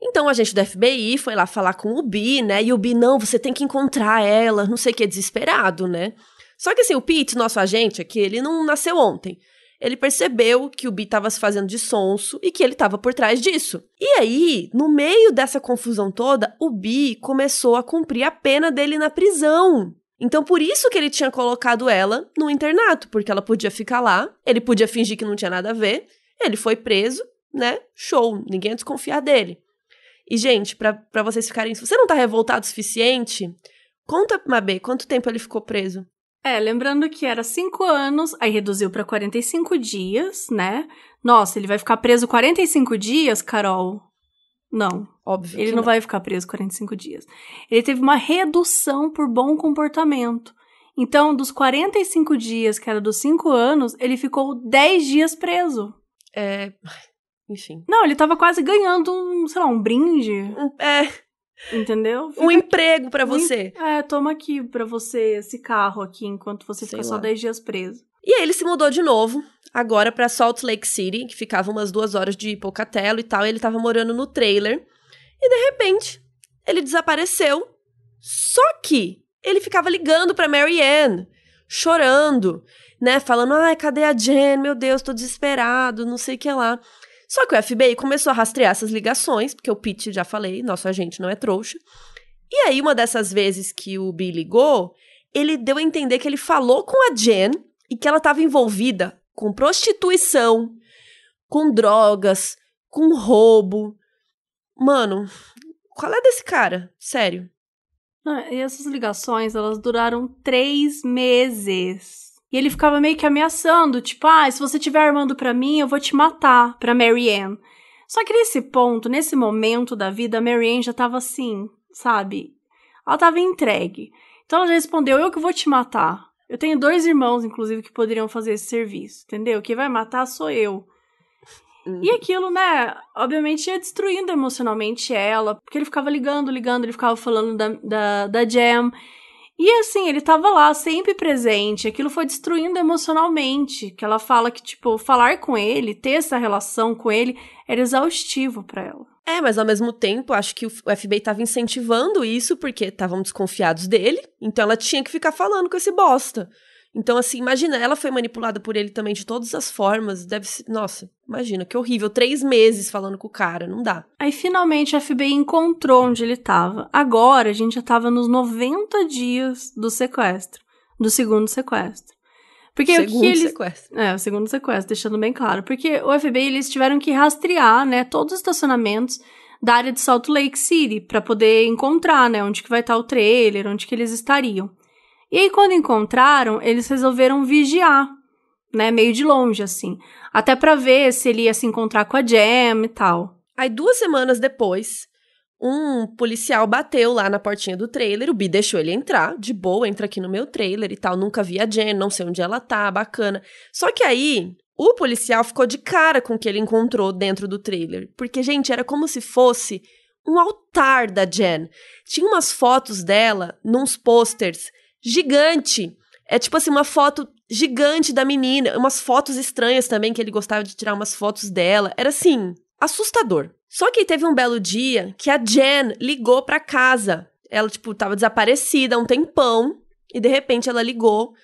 Então, a gente do FBI foi lá falar com o Bi, né? E o Bi, não, você tem que encontrar ela. Não sei o que, desesperado, né? Só que assim, o Pete, nosso agente aqui, ele não nasceu ontem ele percebeu que o Bi estava se fazendo de sonso e que ele estava por trás disso. E aí, no meio dessa confusão toda, o Bi começou a cumprir a pena dele na prisão. Então, por isso que ele tinha colocado ela no internato, porque ela podia ficar lá, ele podia fingir que não tinha nada a ver, ele foi preso, né? Show, ninguém ia desconfiar dele. E, gente, para vocês ficarem. Se você não tá revoltado o suficiente, conta, Mabê, quanto tempo ele ficou preso? É, lembrando que era 5 anos, aí reduziu para 45 dias, né? Nossa, ele vai ficar preso 45 dias, Carol? Não. Óbvio. Ele não, não vai ficar preso 45 dias. Ele teve uma redução por bom comportamento. Então, dos 45 dias, que era dos 5 anos, ele ficou 10 dias preso. É. Enfim. Não, ele tava quase ganhando um, sei lá, um brinde. É. Entendeu? Fica... Um emprego para você. É, toma aqui para você esse carro aqui enquanto você Sei fica lá. só 10 dias preso. E aí ele se mudou de novo, agora para Salt Lake City, que ficava umas duas horas de Pocatello e tal. E ele tava morando no trailer. E de repente, ele desapareceu. Só que ele ficava ligando pra Mary Ann, chorando, né? Falando, ai, cadê a Jen? Meu Deus, tô desesperado, não sei o que lá. Só que o FBI começou a rastrear essas ligações, porque o Pete, já falei, nosso agente não é trouxa. E aí, uma dessas vezes que o Bill ligou, ele deu a entender que ele falou com a Jen e que ela estava envolvida com prostituição, com drogas, com roubo. Mano, qual é desse cara? Sério. e essas ligações, elas duraram três meses. E ele ficava meio que ameaçando, tipo, ah, se você estiver armando para mim, eu vou te matar, pra Mary Ann. Só que nesse ponto, nesse momento da vida, a Mary Ann já tava assim, sabe? Ela tava entregue. Então ela já respondeu, eu que vou te matar. Eu tenho dois irmãos, inclusive, que poderiam fazer esse serviço, entendeu? Quem vai matar sou eu. Uhum. E aquilo, né, obviamente ia destruindo emocionalmente ela, porque ele ficava ligando, ligando, ele ficava falando da, da, da Jam. E assim, ele tava lá, sempre presente. Aquilo foi destruindo emocionalmente. Que ela fala que, tipo, falar com ele, ter essa relação com ele, era exaustivo para ela. É, mas ao mesmo tempo, acho que o FBI tava incentivando isso porque estavam desconfiados dele. Então ela tinha que ficar falando com esse bosta. Então, assim, imagina, ela foi manipulada por ele também de todas as formas. Deve ser. Nossa, imagina, que horrível. Três meses falando com o cara, não dá. Aí finalmente a FBI encontrou onde ele tava. Agora a gente já tava nos 90 dias do sequestro. Do segundo sequestro. Porque o segundo eles... sequestro. É, o segundo sequestro, deixando bem claro. Porque o FBI, eles tiveram que rastrear, né, todos os estacionamentos da área de Salt Lake City para poder encontrar, né, onde que vai estar o trailer, onde que eles estariam. E aí, quando encontraram, eles resolveram vigiar, né? Meio de longe, assim. Até para ver se ele ia se encontrar com a Jam e tal. Aí, duas semanas depois, um policial bateu lá na portinha do trailer. O Bi deixou ele entrar, de boa, entra aqui no meu trailer e tal. Nunca vi a Jen, não sei onde ela tá, bacana. Só que aí, o policial ficou de cara com o que ele encontrou dentro do trailer. Porque, gente, era como se fosse um altar da Jen. Tinha umas fotos dela nos posters gigante. É tipo assim, uma foto gigante da menina, umas fotos estranhas também, que ele gostava de tirar umas fotos dela. Era assim, assustador. Só que teve um belo dia que a Jen ligou pra casa. Ela, tipo, tava desaparecida há um tempão. E de repente ela ligou.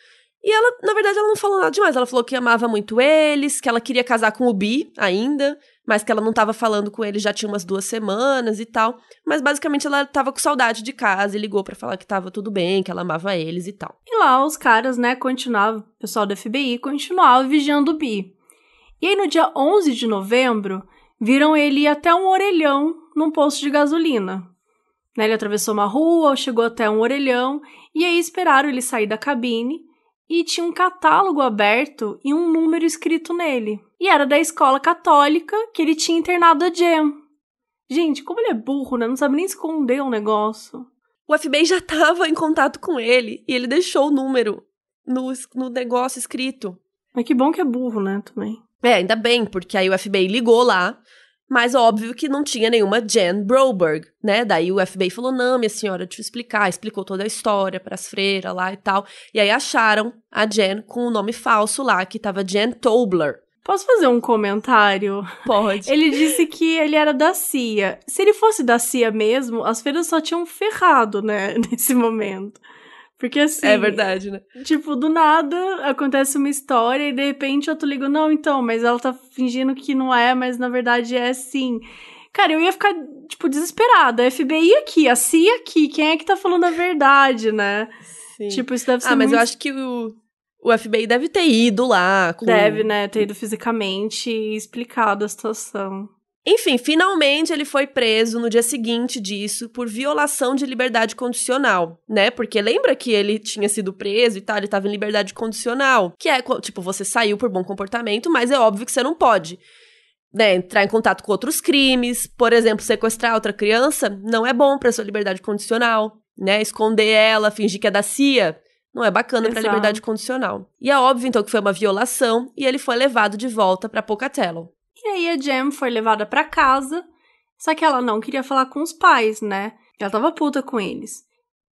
E ela, na verdade, ela não falou nada demais. Ela falou que amava muito eles, que ela queria casar com o Bi ainda mas que ela não estava falando com ele já tinha umas duas semanas e tal. Mas basicamente ela estava com saudade de casa e ligou para falar que estava tudo bem, que ela amava eles e tal. E lá os caras, né, continuavam, o pessoal do FBI continuava vigiando o Bi. E aí no dia 11 de novembro, viram ele ir até um orelhão num posto de gasolina. Né, ele atravessou uma rua, chegou até um orelhão, e aí esperaram ele sair da cabine e tinha um catálogo aberto e um número escrito nele. E era da escola católica que ele tinha internado a Jem. Gente, como ele é burro, né? Não sabe nem esconder um negócio. O FBI já tava em contato com ele e ele deixou o número no, no negócio escrito. Mas que bom que é burro, né, também. É, ainda bem, porque aí o FBI ligou lá, mas óbvio que não tinha nenhuma Jen Broberg, né? Daí o FBI falou: não, minha senhora, deixa eu explicar. Explicou toda a história para as freiras lá e tal. E aí acharam a Jen com o nome falso lá, que tava Jen Tobler. Posso fazer um comentário? Pode. Ele disse que ele era da CIA. Se ele fosse da CIA mesmo, as feiras só tinham ferrado, né, nesse momento. Porque assim. É verdade, né? Tipo, do nada acontece uma história e de repente eu tô ligo, não, então, mas ela tá fingindo que não é, mas na verdade é sim. Cara, eu ia ficar, tipo, desesperada. A FBI aqui, a CIA aqui, quem é que tá falando a verdade, né? Sim. Tipo, isso deve ser Ah, mas muito... eu acho que o, o FBI deve ter ido lá. Com... Deve, né, ter ido fisicamente e explicado a situação. Enfim, finalmente ele foi preso no dia seguinte disso por violação de liberdade condicional, né? Porque lembra que ele tinha sido preso e tal, ele tava em liberdade condicional, que é tipo você saiu por bom comportamento, mas é óbvio que você não pode, né, entrar em contato com outros crimes, por exemplo, sequestrar outra criança, não é bom para sua liberdade condicional, né? Esconder ela, fingir que é da CIA, não é bacana para liberdade condicional. E é óbvio então que foi uma violação e ele foi levado de volta para Pocatello. E aí a Jem foi levada pra casa, só que ela não queria falar com os pais, né? Ela tava puta com eles.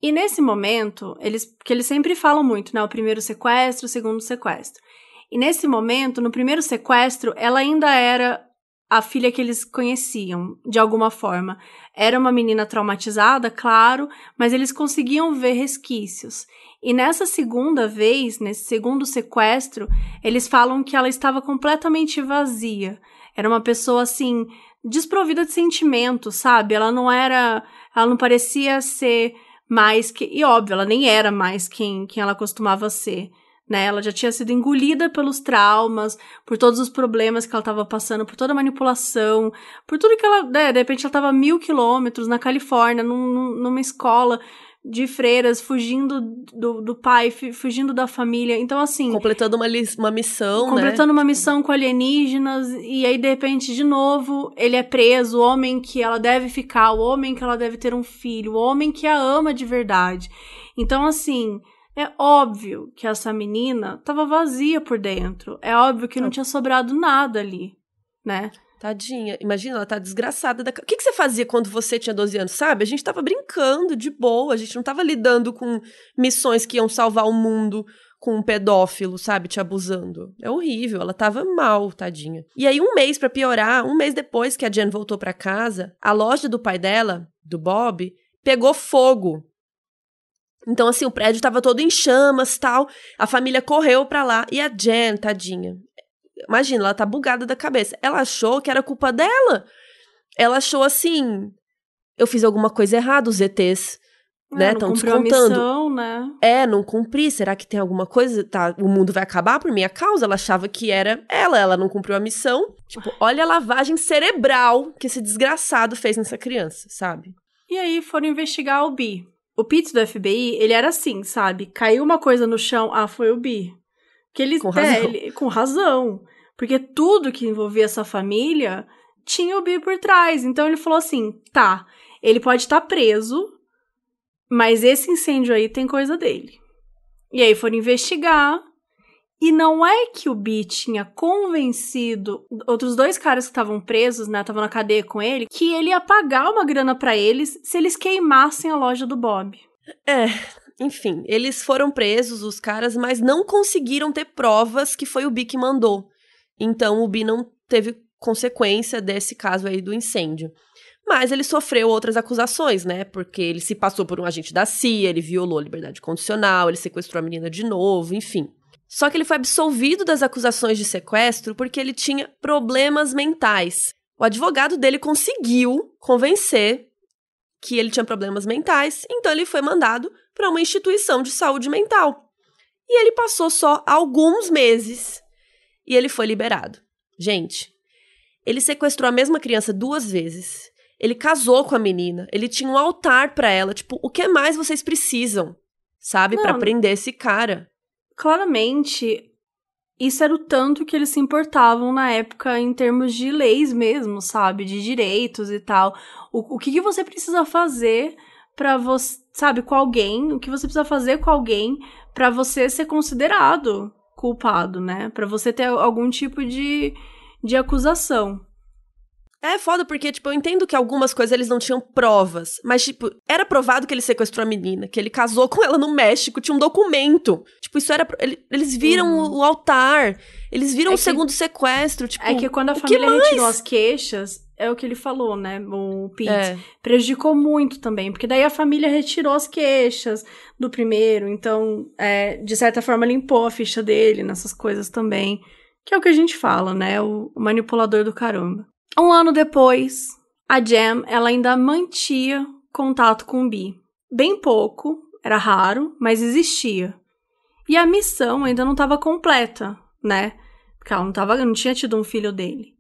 E nesse momento, eles, que eles sempre falam muito, né? O primeiro sequestro, o segundo sequestro. E nesse momento, no primeiro sequestro, ela ainda era a filha que eles conheciam, de alguma forma. Era uma menina traumatizada, claro, mas eles conseguiam ver resquícios. E nessa segunda vez, nesse segundo sequestro, eles falam que ela estava completamente vazia. Era uma pessoa assim, desprovida de sentimentos, sabe? Ela não era. Ela não parecia ser mais que. E óbvio, ela nem era mais quem, quem ela costumava ser. Né? Ela já tinha sido engolida pelos traumas, por todos os problemas que ela estava passando, por toda a manipulação, por tudo que ela. Né? De repente ela estava mil quilômetros na Califórnia, num- numa escola de freiras, fugindo do, do pai, fugindo da família. Então, assim. Completando uma, uma missão, né? completando uma missão com alienígenas, e aí, de repente, de novo, ele é preso, o homem que ela deve ficar, o homem que ela deve ter um filho, o homem que a ama de verdade. Então, assim, é óbvio que essa menina tava vazia por dentro. É óbvio que não Não. tinha sobrado nada ali, né? Tadinha. Imagina, ela tá desgraçada. Da... O que, que você fazia quando você tinha 12 anos? Sabe? A gente tava brincando de boa. A gente não tava lidando com missões que iam salvar o mundo com um pedófilo, sabe? Te abusando. É horrível. Ela tava mal, tadinha. E aí, um mês pra piorar, um mês depois que a Jen voltou pra casa, a loja do pai dela, do Bob, pegou fogo. Então, assim, o prédio tava todo em chamas tal. A família correu pra lá. E a Jen, tadinha, Imagina, ela tá bugada da cabeça. Ela achou que era culpa dela. Ela achou assim. Eu fiz alguma coisa errada, os ETs. né? É, não Estão descontando. missão, né? É, não cumpri. Será que tem alguma coisa? Tá, o mundo vai acabar por minha causa? Ela achava que era ela. Ela não cumpriu a missão. Tipo, olha a lavagem cerebral que esse desgraçado fez nessa criança, sabe? E aí foram investigar o Bi. O Pete do FBI, ele era assim, sabe? Caiu uma coisa no chão, ah, foi o Bi. Que ele, Com é, razão. ele- com razão. Porque tudo que envolvia essa família tinha o Bi por trás. Então ele falou assim: tá, ele pode estar preso, mas esse incêndio aí tem coisa dele. E aí foram investigar. E não é que o Bi tinha convencido outros dois caras que estavam presos, né, estavam na cadeia com ele, que ele ia pagar uma grana pra eles se eles queimassem a loja do Bob. É, enfim, eles foram presos, os caras, mas não conseguiram ter provas que foi o Bi que mandou. Então o Bi não teve consequência desse caso aí do incêndio. Mas ele sofreu outras acusações, né? Porque ele se passou por um agente da CIA, ele violou a liberdade condicional, ele sequestrou a menina de novo, enfim. Só que ele foi absolvido das acusações de sequestro porque ele tinha problemas mentais. O advogado dele conseguiu convencer que ele tinha problemas mentais, então ele foi mandado para uma instituição de saúde mental. E ele passou só alguns meses e ele foi liberado. Gente, ele sequestrou a mesma criança duas vezes. Ele casou com a menina, ele tinha um altar para ela, tipo, o que mais vocês precisam, sabe, para prender esse cara? Claramente, isso era o tanto que eles se importavam na época em termos de leis mesmo, sabe? De direitos e tal. O, o que, que você precisa fazer para você, sabe, com alguém, o que você precisa fazer com alguém para você ser considerado culpado, né? Para você ter algum tipo de, de acusação. É foda, porque, tipo, eu entendo que algumas coisas eles não tinham provas. Mas, tipo, era provado que ele sequestrou a menina, que ele casou com ela no México, tinha um documento. Tipo, isso era. Eles viram uhum. o altar, eles viram é o que, segundo sequestro. Tipo, é que quando a família retirou as queixas, é o que ele falou, né? O Pete. É. Prejudicou muito também, porque daí a família retirou as queixas do primeiro, então, é, de certa forma, limpou a ficha dele nessas coisas também. Que é o que a gente fala, né? O, o manipulador do caramba. Um ano depois, a Jam ela ainda mantinha contato com o Bi. Bem pouco, era raro, mas existia. E a missão ainda não estava completa, né? Porque ela não, tava, não tinha tido um filho dele.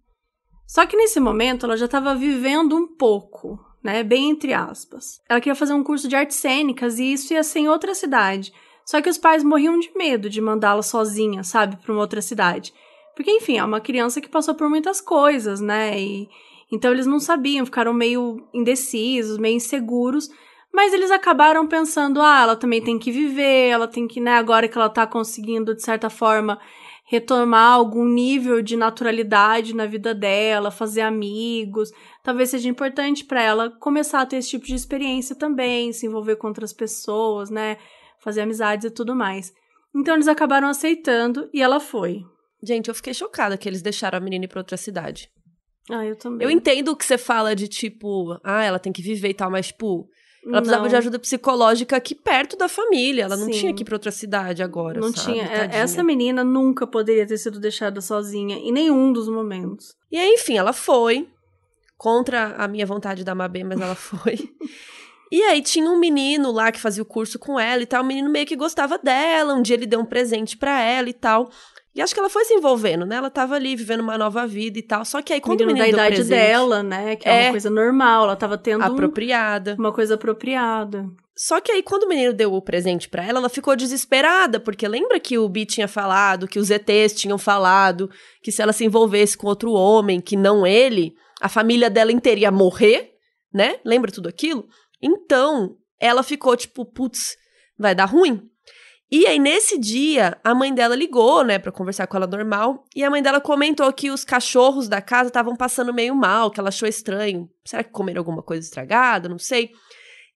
Só que nesse momento ela já estava vivendo um pouco, né? Bem entre aspas. Ela queria fazer um curso de artes cênicas e isso ia ser em outra cidade. Só que os pais morriam de medo de mandá-la sozinha, sabe, para uma outra cidade. Porque, enfim, é uma criança que passou por muitas coisas, né? E, então eles não sabiam, ficaram meio indecisos, meio inseguros. Mas eles acabaram pensando, ah, ela também tem que viver, ela tem que, né, agora que ela tá conseguindo, de certa forma, retomar algum nível de naturalidade na vida dela, fazer amigos, talvez seja importante para ela começar a ter esse tipo de experiência também, se envolver com outras pessoas, né, fazer amizades e tudo mais. Então eles acabaram aceitando e ela foi. Gente, eu fiquei chocada que eles deixaram a menina ir pra outra cidade. Ah, eu também. Eu entendo o que você fala de tipo, ah, ela tem que viver e tal, mas, tipo, ela precisava não. de ajuda psicológica aqui perto da família. Ela não Sim. tinha que ir pra outra cidade agora. Não sabe? tinha. É, Tadinha. Essa menina nunca poderia ter sido deixada sozinha em nenhum dos momentos. E aí, enfim, ela foi. Contra a minha vontade da Mabê, mas ela foi. e aí tinha um menino lá que fazia o curso com ela e tal. O menino meio que gostava dela. Um dia ele deu um presente para ela e tal. E acho que ela foi se envolvendo, né? Ela tava ali vivendo uma nova vida e tal. Só que aí quando menino o menino da idade presente, dela, né? Que é, é, uma coisa normal, ela tava tendo apropriada. Um, uma coisa apropriada. Só que aí quando o menino deu o presente para ela, ela ficou desesperada, porque lembra que o Bi tinha falado, que os ETs tinham falado, que se ela se envolvesse com outro homem, que não ele, a família dela inteira ia morrer, né? Lembra tudo aquilo? Então, ela ficou tipo, putz, vai dar ruim. E aí, nesse dia, a mãe dela ligou, né, pra conversar com ela normal. E a mãe dela comentou que os cachorros da casa estavam passando meio mal, que ela achou estranho. Será que comeram alguma coisa estragada? Não sei.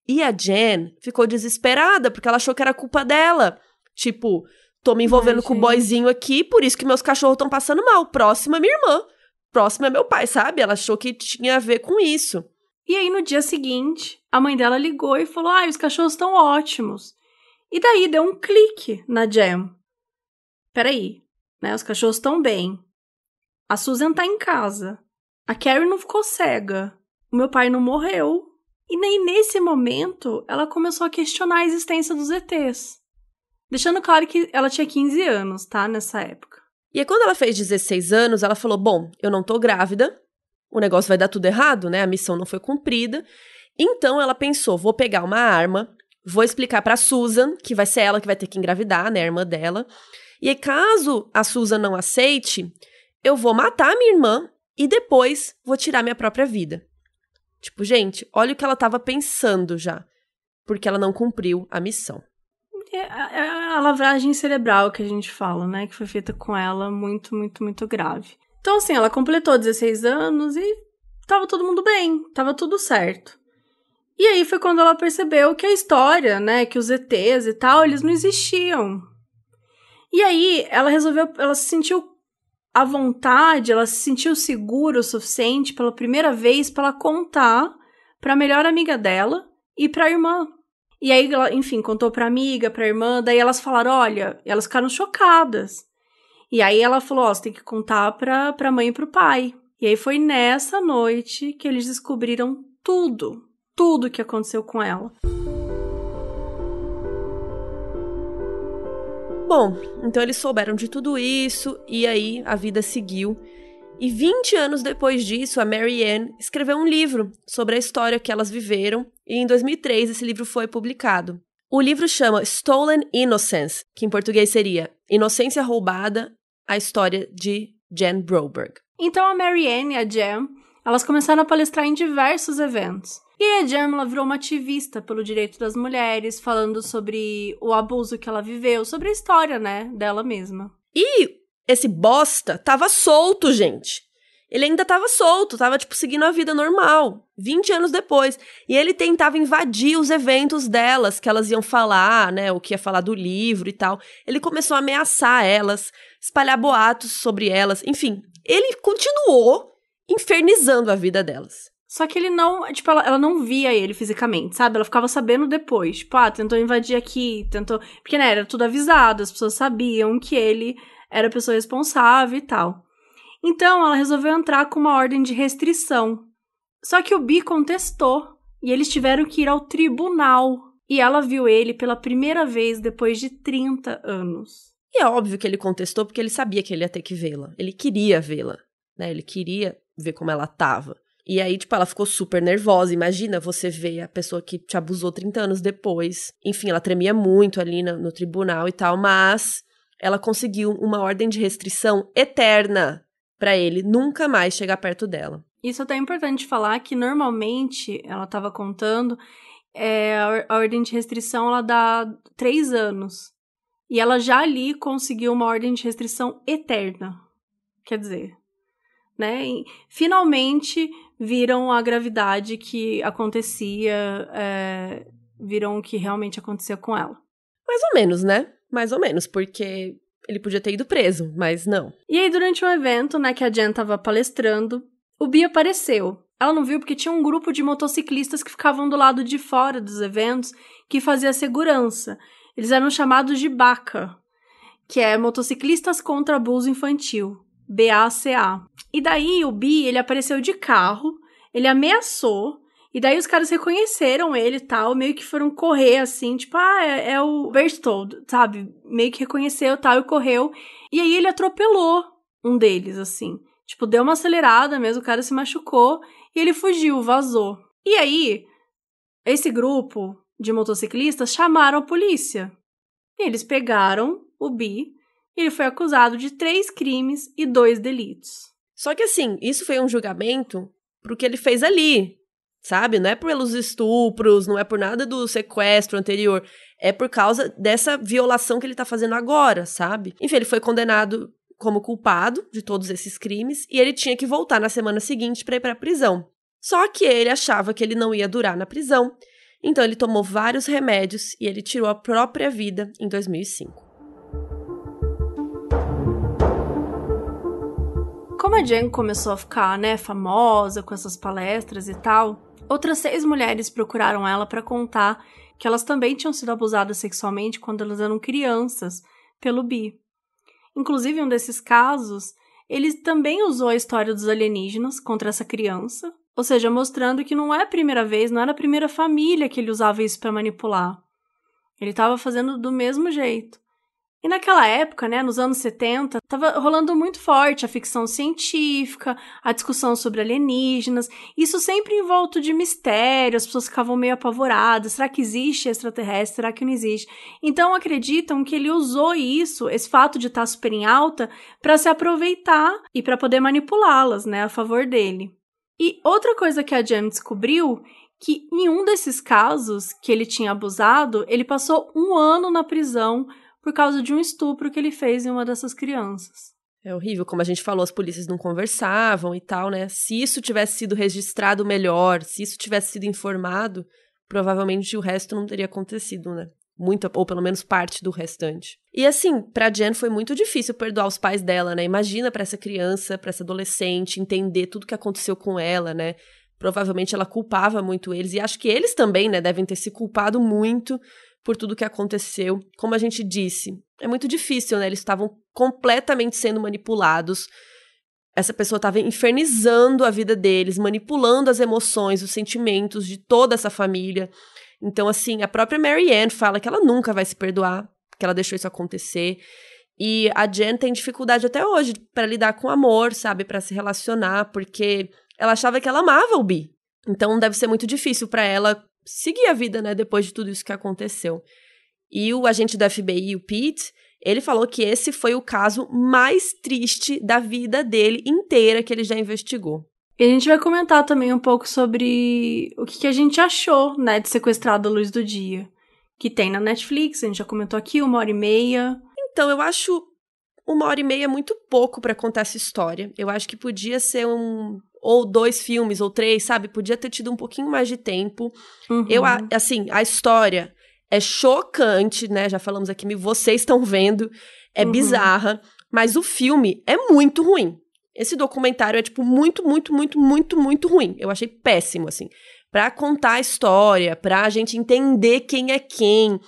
E a Jen ficou desesperada, porque ela achou que era culpa dela. Tipo, tô me envolvendo Ai, com o boyzinho aqui, por isso que meus cachorros estão passando mal. Próxima é minha irmã. Próxima é meu pai, sabe? Ela achou que tinha a ver com isso. E aí, no dia seguinte, a mãe dela ligou e falou: Ah, os cachorros estão ótimos. E daí deu um clique na Jam. Peraí, né? Os cachorros estão bem. A Susan tá em casa. A Carrie não ficou cega. O meu pai não morreu. E nem nesse momento ela começou a questionar a existência dos ETs. Deixando claro que ela tinha 15 anos, tá? Nessa época. E aí, quando ela fez 16 anos, ela falou: Bom, eu não tô grávida, o negócio vai dar tudo errado, né? A missão não foi cumprida. Então ela pensou: vou pegar uma arma, Vou explicar para Susan, que vai ser ela que vai ter que engravidar, né, a irmã dela. E caso a Susan não aceite, eu vou matar a minha irmã e depois vou tirar minha própria vida. Tipo, gente, olha o que ela tava pensando já, porque ela não cumpriu a missão. É, é a lavagem cerebral que a gente fala, né, que foi feita com ela, muito, muito, muito grave. Então, assim, ela completou 16 anos e tava todo mundo bem, tava tudo certo. E aí foi quando ela percebeu que a história, né, que os ETs e tal, eles não existiam. E aí ela resolveu, ela se sentiu à vontade, ela se sentiu segura o suficiente pela primeira vez para ela contar para a melhor amiga dela e para a irmã. E aí ela, enfim, contou para amiga, para irmã, daí elas falaram, olha, elas ficaram chocadas. E aí ela falou, ó, oh, você tem que contar para para mãe e para o pai. E aí foi nessa noite que eles descobriram tudo, tudo o que aconteceu com ela. Bom, então eles souberam de tudo isso e aí a vida seguiu. E 20 anos depois disso, a Mary Ann escreveu um livro sobre a história que elas viveram, e em 2003 esse livro foi publicado. O livro chama Stolen Innocence, que em português seria Inocência Roubada, a história de Jen Broberg. Então a Mary Ann e a Jen, elas começaram a palestrar em diversos eventos. E a Jamila virou uma ativista pelo direito das mulheres, falando sobre o abuso que ela viveu, sobre a história, né, dela mesma. E esse bosta tava solto, gente. Ele ainda tava solto, tava, tipo, seguindo a vida normal, 20 anos depois. E ele tentava invadir os eventos delas, que elas iam falar, né, o que ia falar do livro e tal. Ele começou a ameaçar elas, espalhar boatos sobre elas, enfim. Ele continuou infernizando a vida delas. Só que ele não, tipo, ela, ela não via ele fisicamente, sabe? Ela ficava sabendo depois. Tipo, ah, tentou invadir aqui, tentou. Porque, né, era tudo avisado, as pessoas sabiam que ele era a pessoa responsável e tal. Então, ela resolveu entrar com uma ordem de restrição. Só que o Bi contestou e eles tiveram que ir ao tribunal. E ela viu ele pela primeira vez depois de 30 anos. E é óbvio que ele contestou porque ele sabia que ele ia ter que vê-la. Ele queria vê-la, né? Ele queria ver como ela tava. E aí, tipo, ela ficou super nervosa. Imagina você ver a pessoa que te abusou 30 anos depois. Enfim, ela tremia muito ali no, no tribunal e tal, mas ela conseguiu uma ordem de restrição eterna para ele nunca mais chegar perto dela. Isso é até importante falar que normalmente, ela estava contando, é, a ordem de restrição ela dá três anos. E ela já ali conseguiu uma ordem de restrição eterna. Quer dizer, né? E, finalmente viram a gravidade que acontecia, é, viram o que realmente acontecia com ela. Mais ou menos, né? Mais ou menos, porque ele podia ter ido preso, mas não. E aí, durante um evento, né, que a Jen tava palestrando, o Bi apareceu. Ela não viu porque tinha um grupo de motociclistas que ficavam do lado de fora dos eventos que fazia segurança. Eles eram chamados de BACA, que é Motociclistas contra Abuso Infantil, BACA. E daí o Bi, ele apareceu de carro, ele ameaçou e daí os caras reconheceram ele e tal, meio que foram correr assim, tipo, ah, é, é o Berstold, sabe? Meio que reconheceu tal e correu. E aí ele atropelou um deles, assim. Tipo, deu uma acelerada mesmo, o cara se machucou e ele fugiu, vazou. E aí, esse grupo de motociclistas chamaram a polícia. E eles pegaram o Bi e ele foi acusado de três crimes e dois delitos. Só que assim, isso foi um julgamento pro que ele fez ali, sabe? Não é pelos estupros, não é por nada do sequestro anterior. É por causa dessa violação que ele tá fazendo agora, sabe? Enfim, ele foi condenado como culpado de todos esses crimes e ele tinha que voltar na semana seguinte para ir para prisão. Só que ele achava que ele não ia durar na prisão, então ele tomou vários remédios e ele tirou a própria vida em 2005. Como a Jen começou a ficar, né, famosa com essas palestras e tal, Outras seis mulheres procuraram ela para contar que elas também tinham sido abusadas sexualmente quando elas eram crianças pelo Bi. Inclusive, um desses casos, ele também usou a história dos alienígenas contra essa criança, ou seja, mostrando que não é a primeira vez, não era a primeira família que ele usava isso para manipular. Ele estava fazendo do mesmo jeito. E naquela época, né, nos anos 70, estava rolando muito forte a ficção científica, a discussão sobre alienígenas, isso sempre envolto de mistério, as pessoas ficavam meio apavoradas, será que existe extraterrestre, será que não existe? Então acreditam que ele usou isso, esse fato de estar super em alta, para se aproveitar e para poder manipulá-las, né, a favor dele. E outra coisa que a Jem descobriu que em um desses casos que ele tinha abusado, ele passou um ano na prisão por causa de um estupro que ele fez em uma dessas crianças. É horrível, como a gente falou, as polícias não conversavam e tal, né? Se isso tivesse sido registrado melhor, se isso tivesse sido informado, provavelmente o resto não teria acontecido, né? Muita, ou pelo menos parte do restante. E assim, pra Jen foi muito difícil perdoar os pais dela, né? Imagina para essa criança, para essa adolescente, entender tudo que aconteceu com ela, né? Provavelmente ela culpava muito eles, e acho que eles também, né, devem ter se culpado muito por tudo que aconteceu. Como a gente disse, é muito difícil, né? Eles estavam completamente sendo manipulados. Essa pessoa estava infernizando a vida deles, manipulando as emoções, os sentimentos de toda essa família. Então, assim, a própria Mary Ann fala que ela nunca vai se perdoar, que ela deixou isso acontecer. E a Jen tem dificuldade até hoje para lidar com amor, sabe, para se relacionar, porque ela achava que ela amava o Bi. Então deve ser muito difícil para ela seguir a vida, né, depois de tudo isso que aconteceu. E o agente da FBI, o Pete, ele falou que esse foi o caso mais triste da vida dele inteira que ele já investigou. E a gente vai comentar também um pouco sobre o que, que a gente achou, né, de Sequestrado à Luz do Dia. Que tem na Netflix, a gente já comentou aqui, uma hora e meia. Então, eu acho uma hora e meia muito pouco para contar essa história. Eu acho que podia ser um. Ou dois filmes, ou três, sabe? Podia ter tido um pouquinho mais de tempo. Uhum. Eu, assim, a história é chocante, né? Já falamos aqui, vocês estão vendo. É Uhum. bizarra. Mas o filme é muito ruim. Esse documentário é, tipo, muito, muito, muito, muito, muito ruim. Eu achei péssimo, assim. Pra contar a história, pra gente entender quem é quem.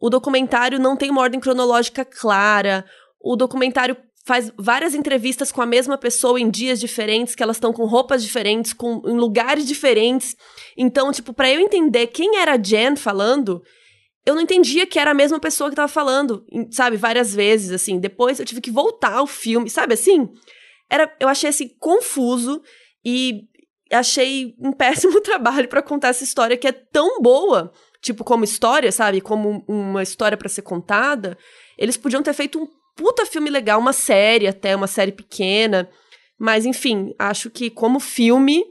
O documentário não tem uma ordem cronológica clara. O documentário faz várias entrevistas com a mesma pessoa em dias diferentes, que elas estão com roupas diferentes, com, em lugares diferentes. Então, tipo, pra eu entender quem era a Jen falando, eu não entendia que era a mesma pessoa que tava falando, sabe, várias vezes, assim. Depois eu tive que voltar ao filme, sabe assim? Era, eu achei assim confuso e achei um péssimo trabalho pra contar essa história que é tão boa, tipo como história, sabe, como uma história pra ser contada. Eles podiam ter feito um puta filme legal, uma série até, uma série pequena. Mas enfim, acho que como filme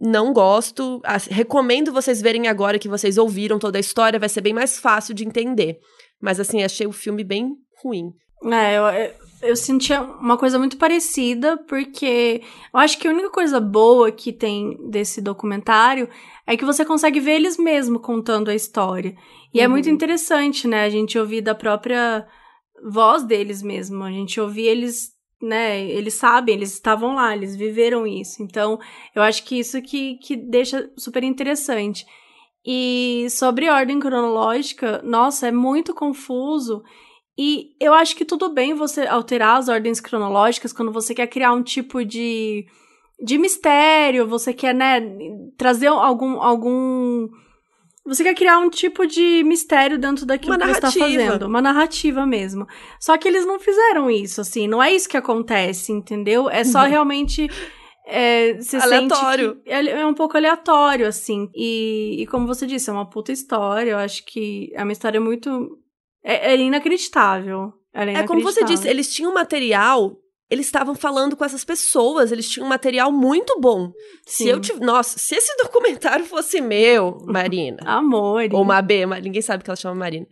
não gosto. Recomendo vocês verem agora que vocês ouviram toda a história, vai ser bem mais fácil de entender. Mas assim, achei o filme bem ruim. É, eu, eu, eu sentia uma coisa muito parecida, porque eu acho que a única coisa boa que tem desse documentário é que você consegue ver eles mesmos contando a história. E é Uhum. muito interessante, né? A gente ouvir da própria voz deles mesmo. A gente ouvir eles, né? Eles sabem, eles estavam lá, eles viveram isso. Então, eu acho que isso que, que deixa super interessante. E sobre ordem cronológica, nossa, é muito confuso. E eu acho que tudo bem você alterar as ordens cronológicas quando você quer criar um tipo de, de mistério, você quer, né, trazer algum, algum. Você quer criar um tipo de mistério dentro daquilo Uma que você tá narrativa. fazendo. Uma narrativa mesmo. Só que eles não fizeram isso, assim. Não é isso que acontece, entendeu? É só realmente. É, você Uhum. Aleatório. é é um pouco aleatório, assim. E, e como você disse, é uma puta história. Eu acho que é uma história muito. É, é inacreditável. É, É como você disse, eles tinham material, eles estavam falando com essas pessoas, eles tinham um material muito bom. Se Sim. eu tive, nossa, se esse documentário fosse meu, Marina, Amor. ou Mabê, mas ninguém sabe que ela chama Marina.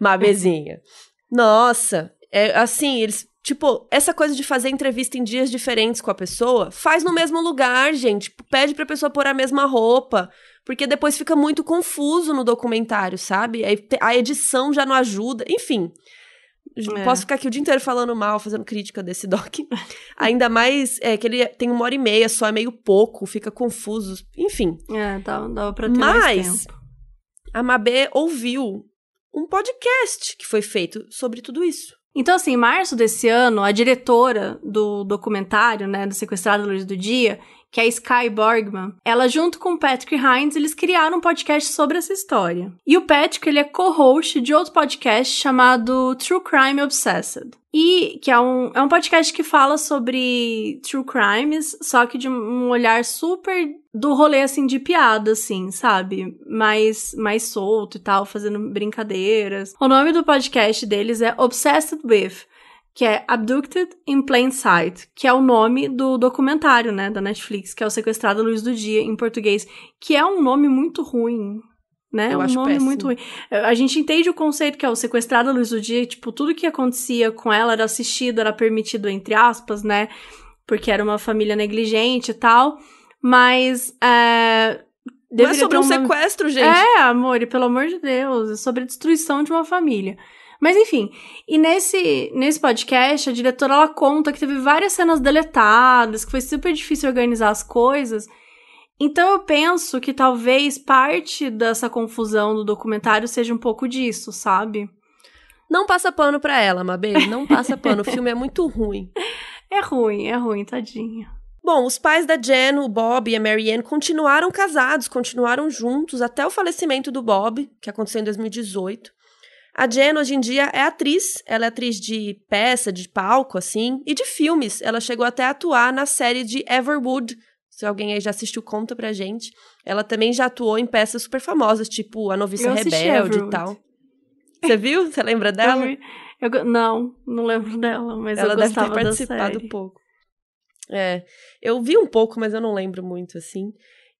Mabezinha. Nossa, é assim, eles. Tipo, essa coisa de fazer entrevista em dias diferentes com a pessoa, faz no mesmo lugar, gente. Pede pra pessoa pôr a mesma roupa. Porque depois fica muito confuso no documentário, sabe? A edição já não ajuda. Enfim. É. Posso ficar aqui o dia inteiro falando mal, fazendo crítica desse doc. Ainda mais é, que ele tem uma hora e meia só, é meio pouco, fica confuso. Enfim. É, dava, dava pra ter mais Mas tempo. a Mabê ouviu um podcast que foi feito sobre tudo isso. Então, assim, em março desse ano, a diretora do documentário, né, do Sequestrado à Luz do Dia, que é Sky Borgman, ela junto com o Patrick Hines, eles criaram um podcast sobre essa história. E o Patrick, ele é co-host de outro podcast chamado True Crime Obsessed. E que é um, é um podcast que fala sobre true crimes, só que de um olhar super do rolê, assim, de piada, assim, sabe? Mais, mais solto e tal, fazendo brincadeiras. O nome do podcast deles é Obsessed With, que é Abducted in Plain Sight, que é o nome do documentário, né, da Netflix, que é o Sequestrado à Luz do Dia, em português, que é um nome muito ruim, né? Eu um acho nome péssimo. muito ruim. A gente entende o conceito que é o sequestrado à luz do dia, tipo, tudo que acontecia com ela era assistido, era permitido, entre aspas, né? Porque era uma família negligente e tal. Mas. É, Não é sobre um sequestro, gente. é, amor, e pelo amor de Deus, é sobre a destruição de uma família. Mas enfim, e nesse, nesse podcast, a diretora ela conta que teve várias cenas deletadas, que foi super difícil organizar as coisas. Então eu penso que talvez parte dessa confusão do documentário seja um pouco disso, sabe? Não passa pano pra ela, Mabê. Não passa pano. o filme é muito ruim. É ruim, é ruim, tadinha. Bom, os pais da Jen, o Bob e a Marianne, continuaram casados, continuaram juntos até o falecimento do Bob, que aconteceu em 2018. A Jen, hoje em dia, é atriz. Ela é atriz de peça, de palco, assim, e de filmes. Ela chegou até a atuar na série de Everwood. Se alguém aí já assistiu, conta pra gente. Ela também já atuou em peças super famosas, tipo A Noviça Rebelde e tal. Você viu? Você lembra dela? Eu, eu- não, não lembro dela, mas Ela eu deve ter participado série. pouco. É, eu vi um pouco, mas eu não lembro muito, assim.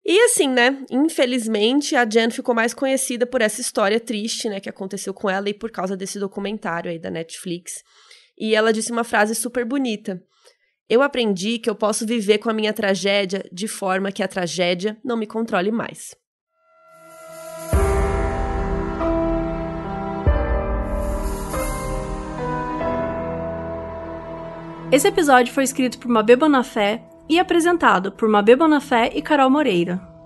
E assim, né, infelizmente a Jen ficou mais conhecida por essa história triste, né, que aconteceu com ela e por causa desse documentário aí da Netflix. E ela disse uma frase super bonita. Eu aprendi que eu posso viver com a minha tragédia de forma que a tragédia não me controle mais. Esse episódio foi escrito por Mabê Bonafé e apresentado por Mabê Bonafé e Carol Moreira.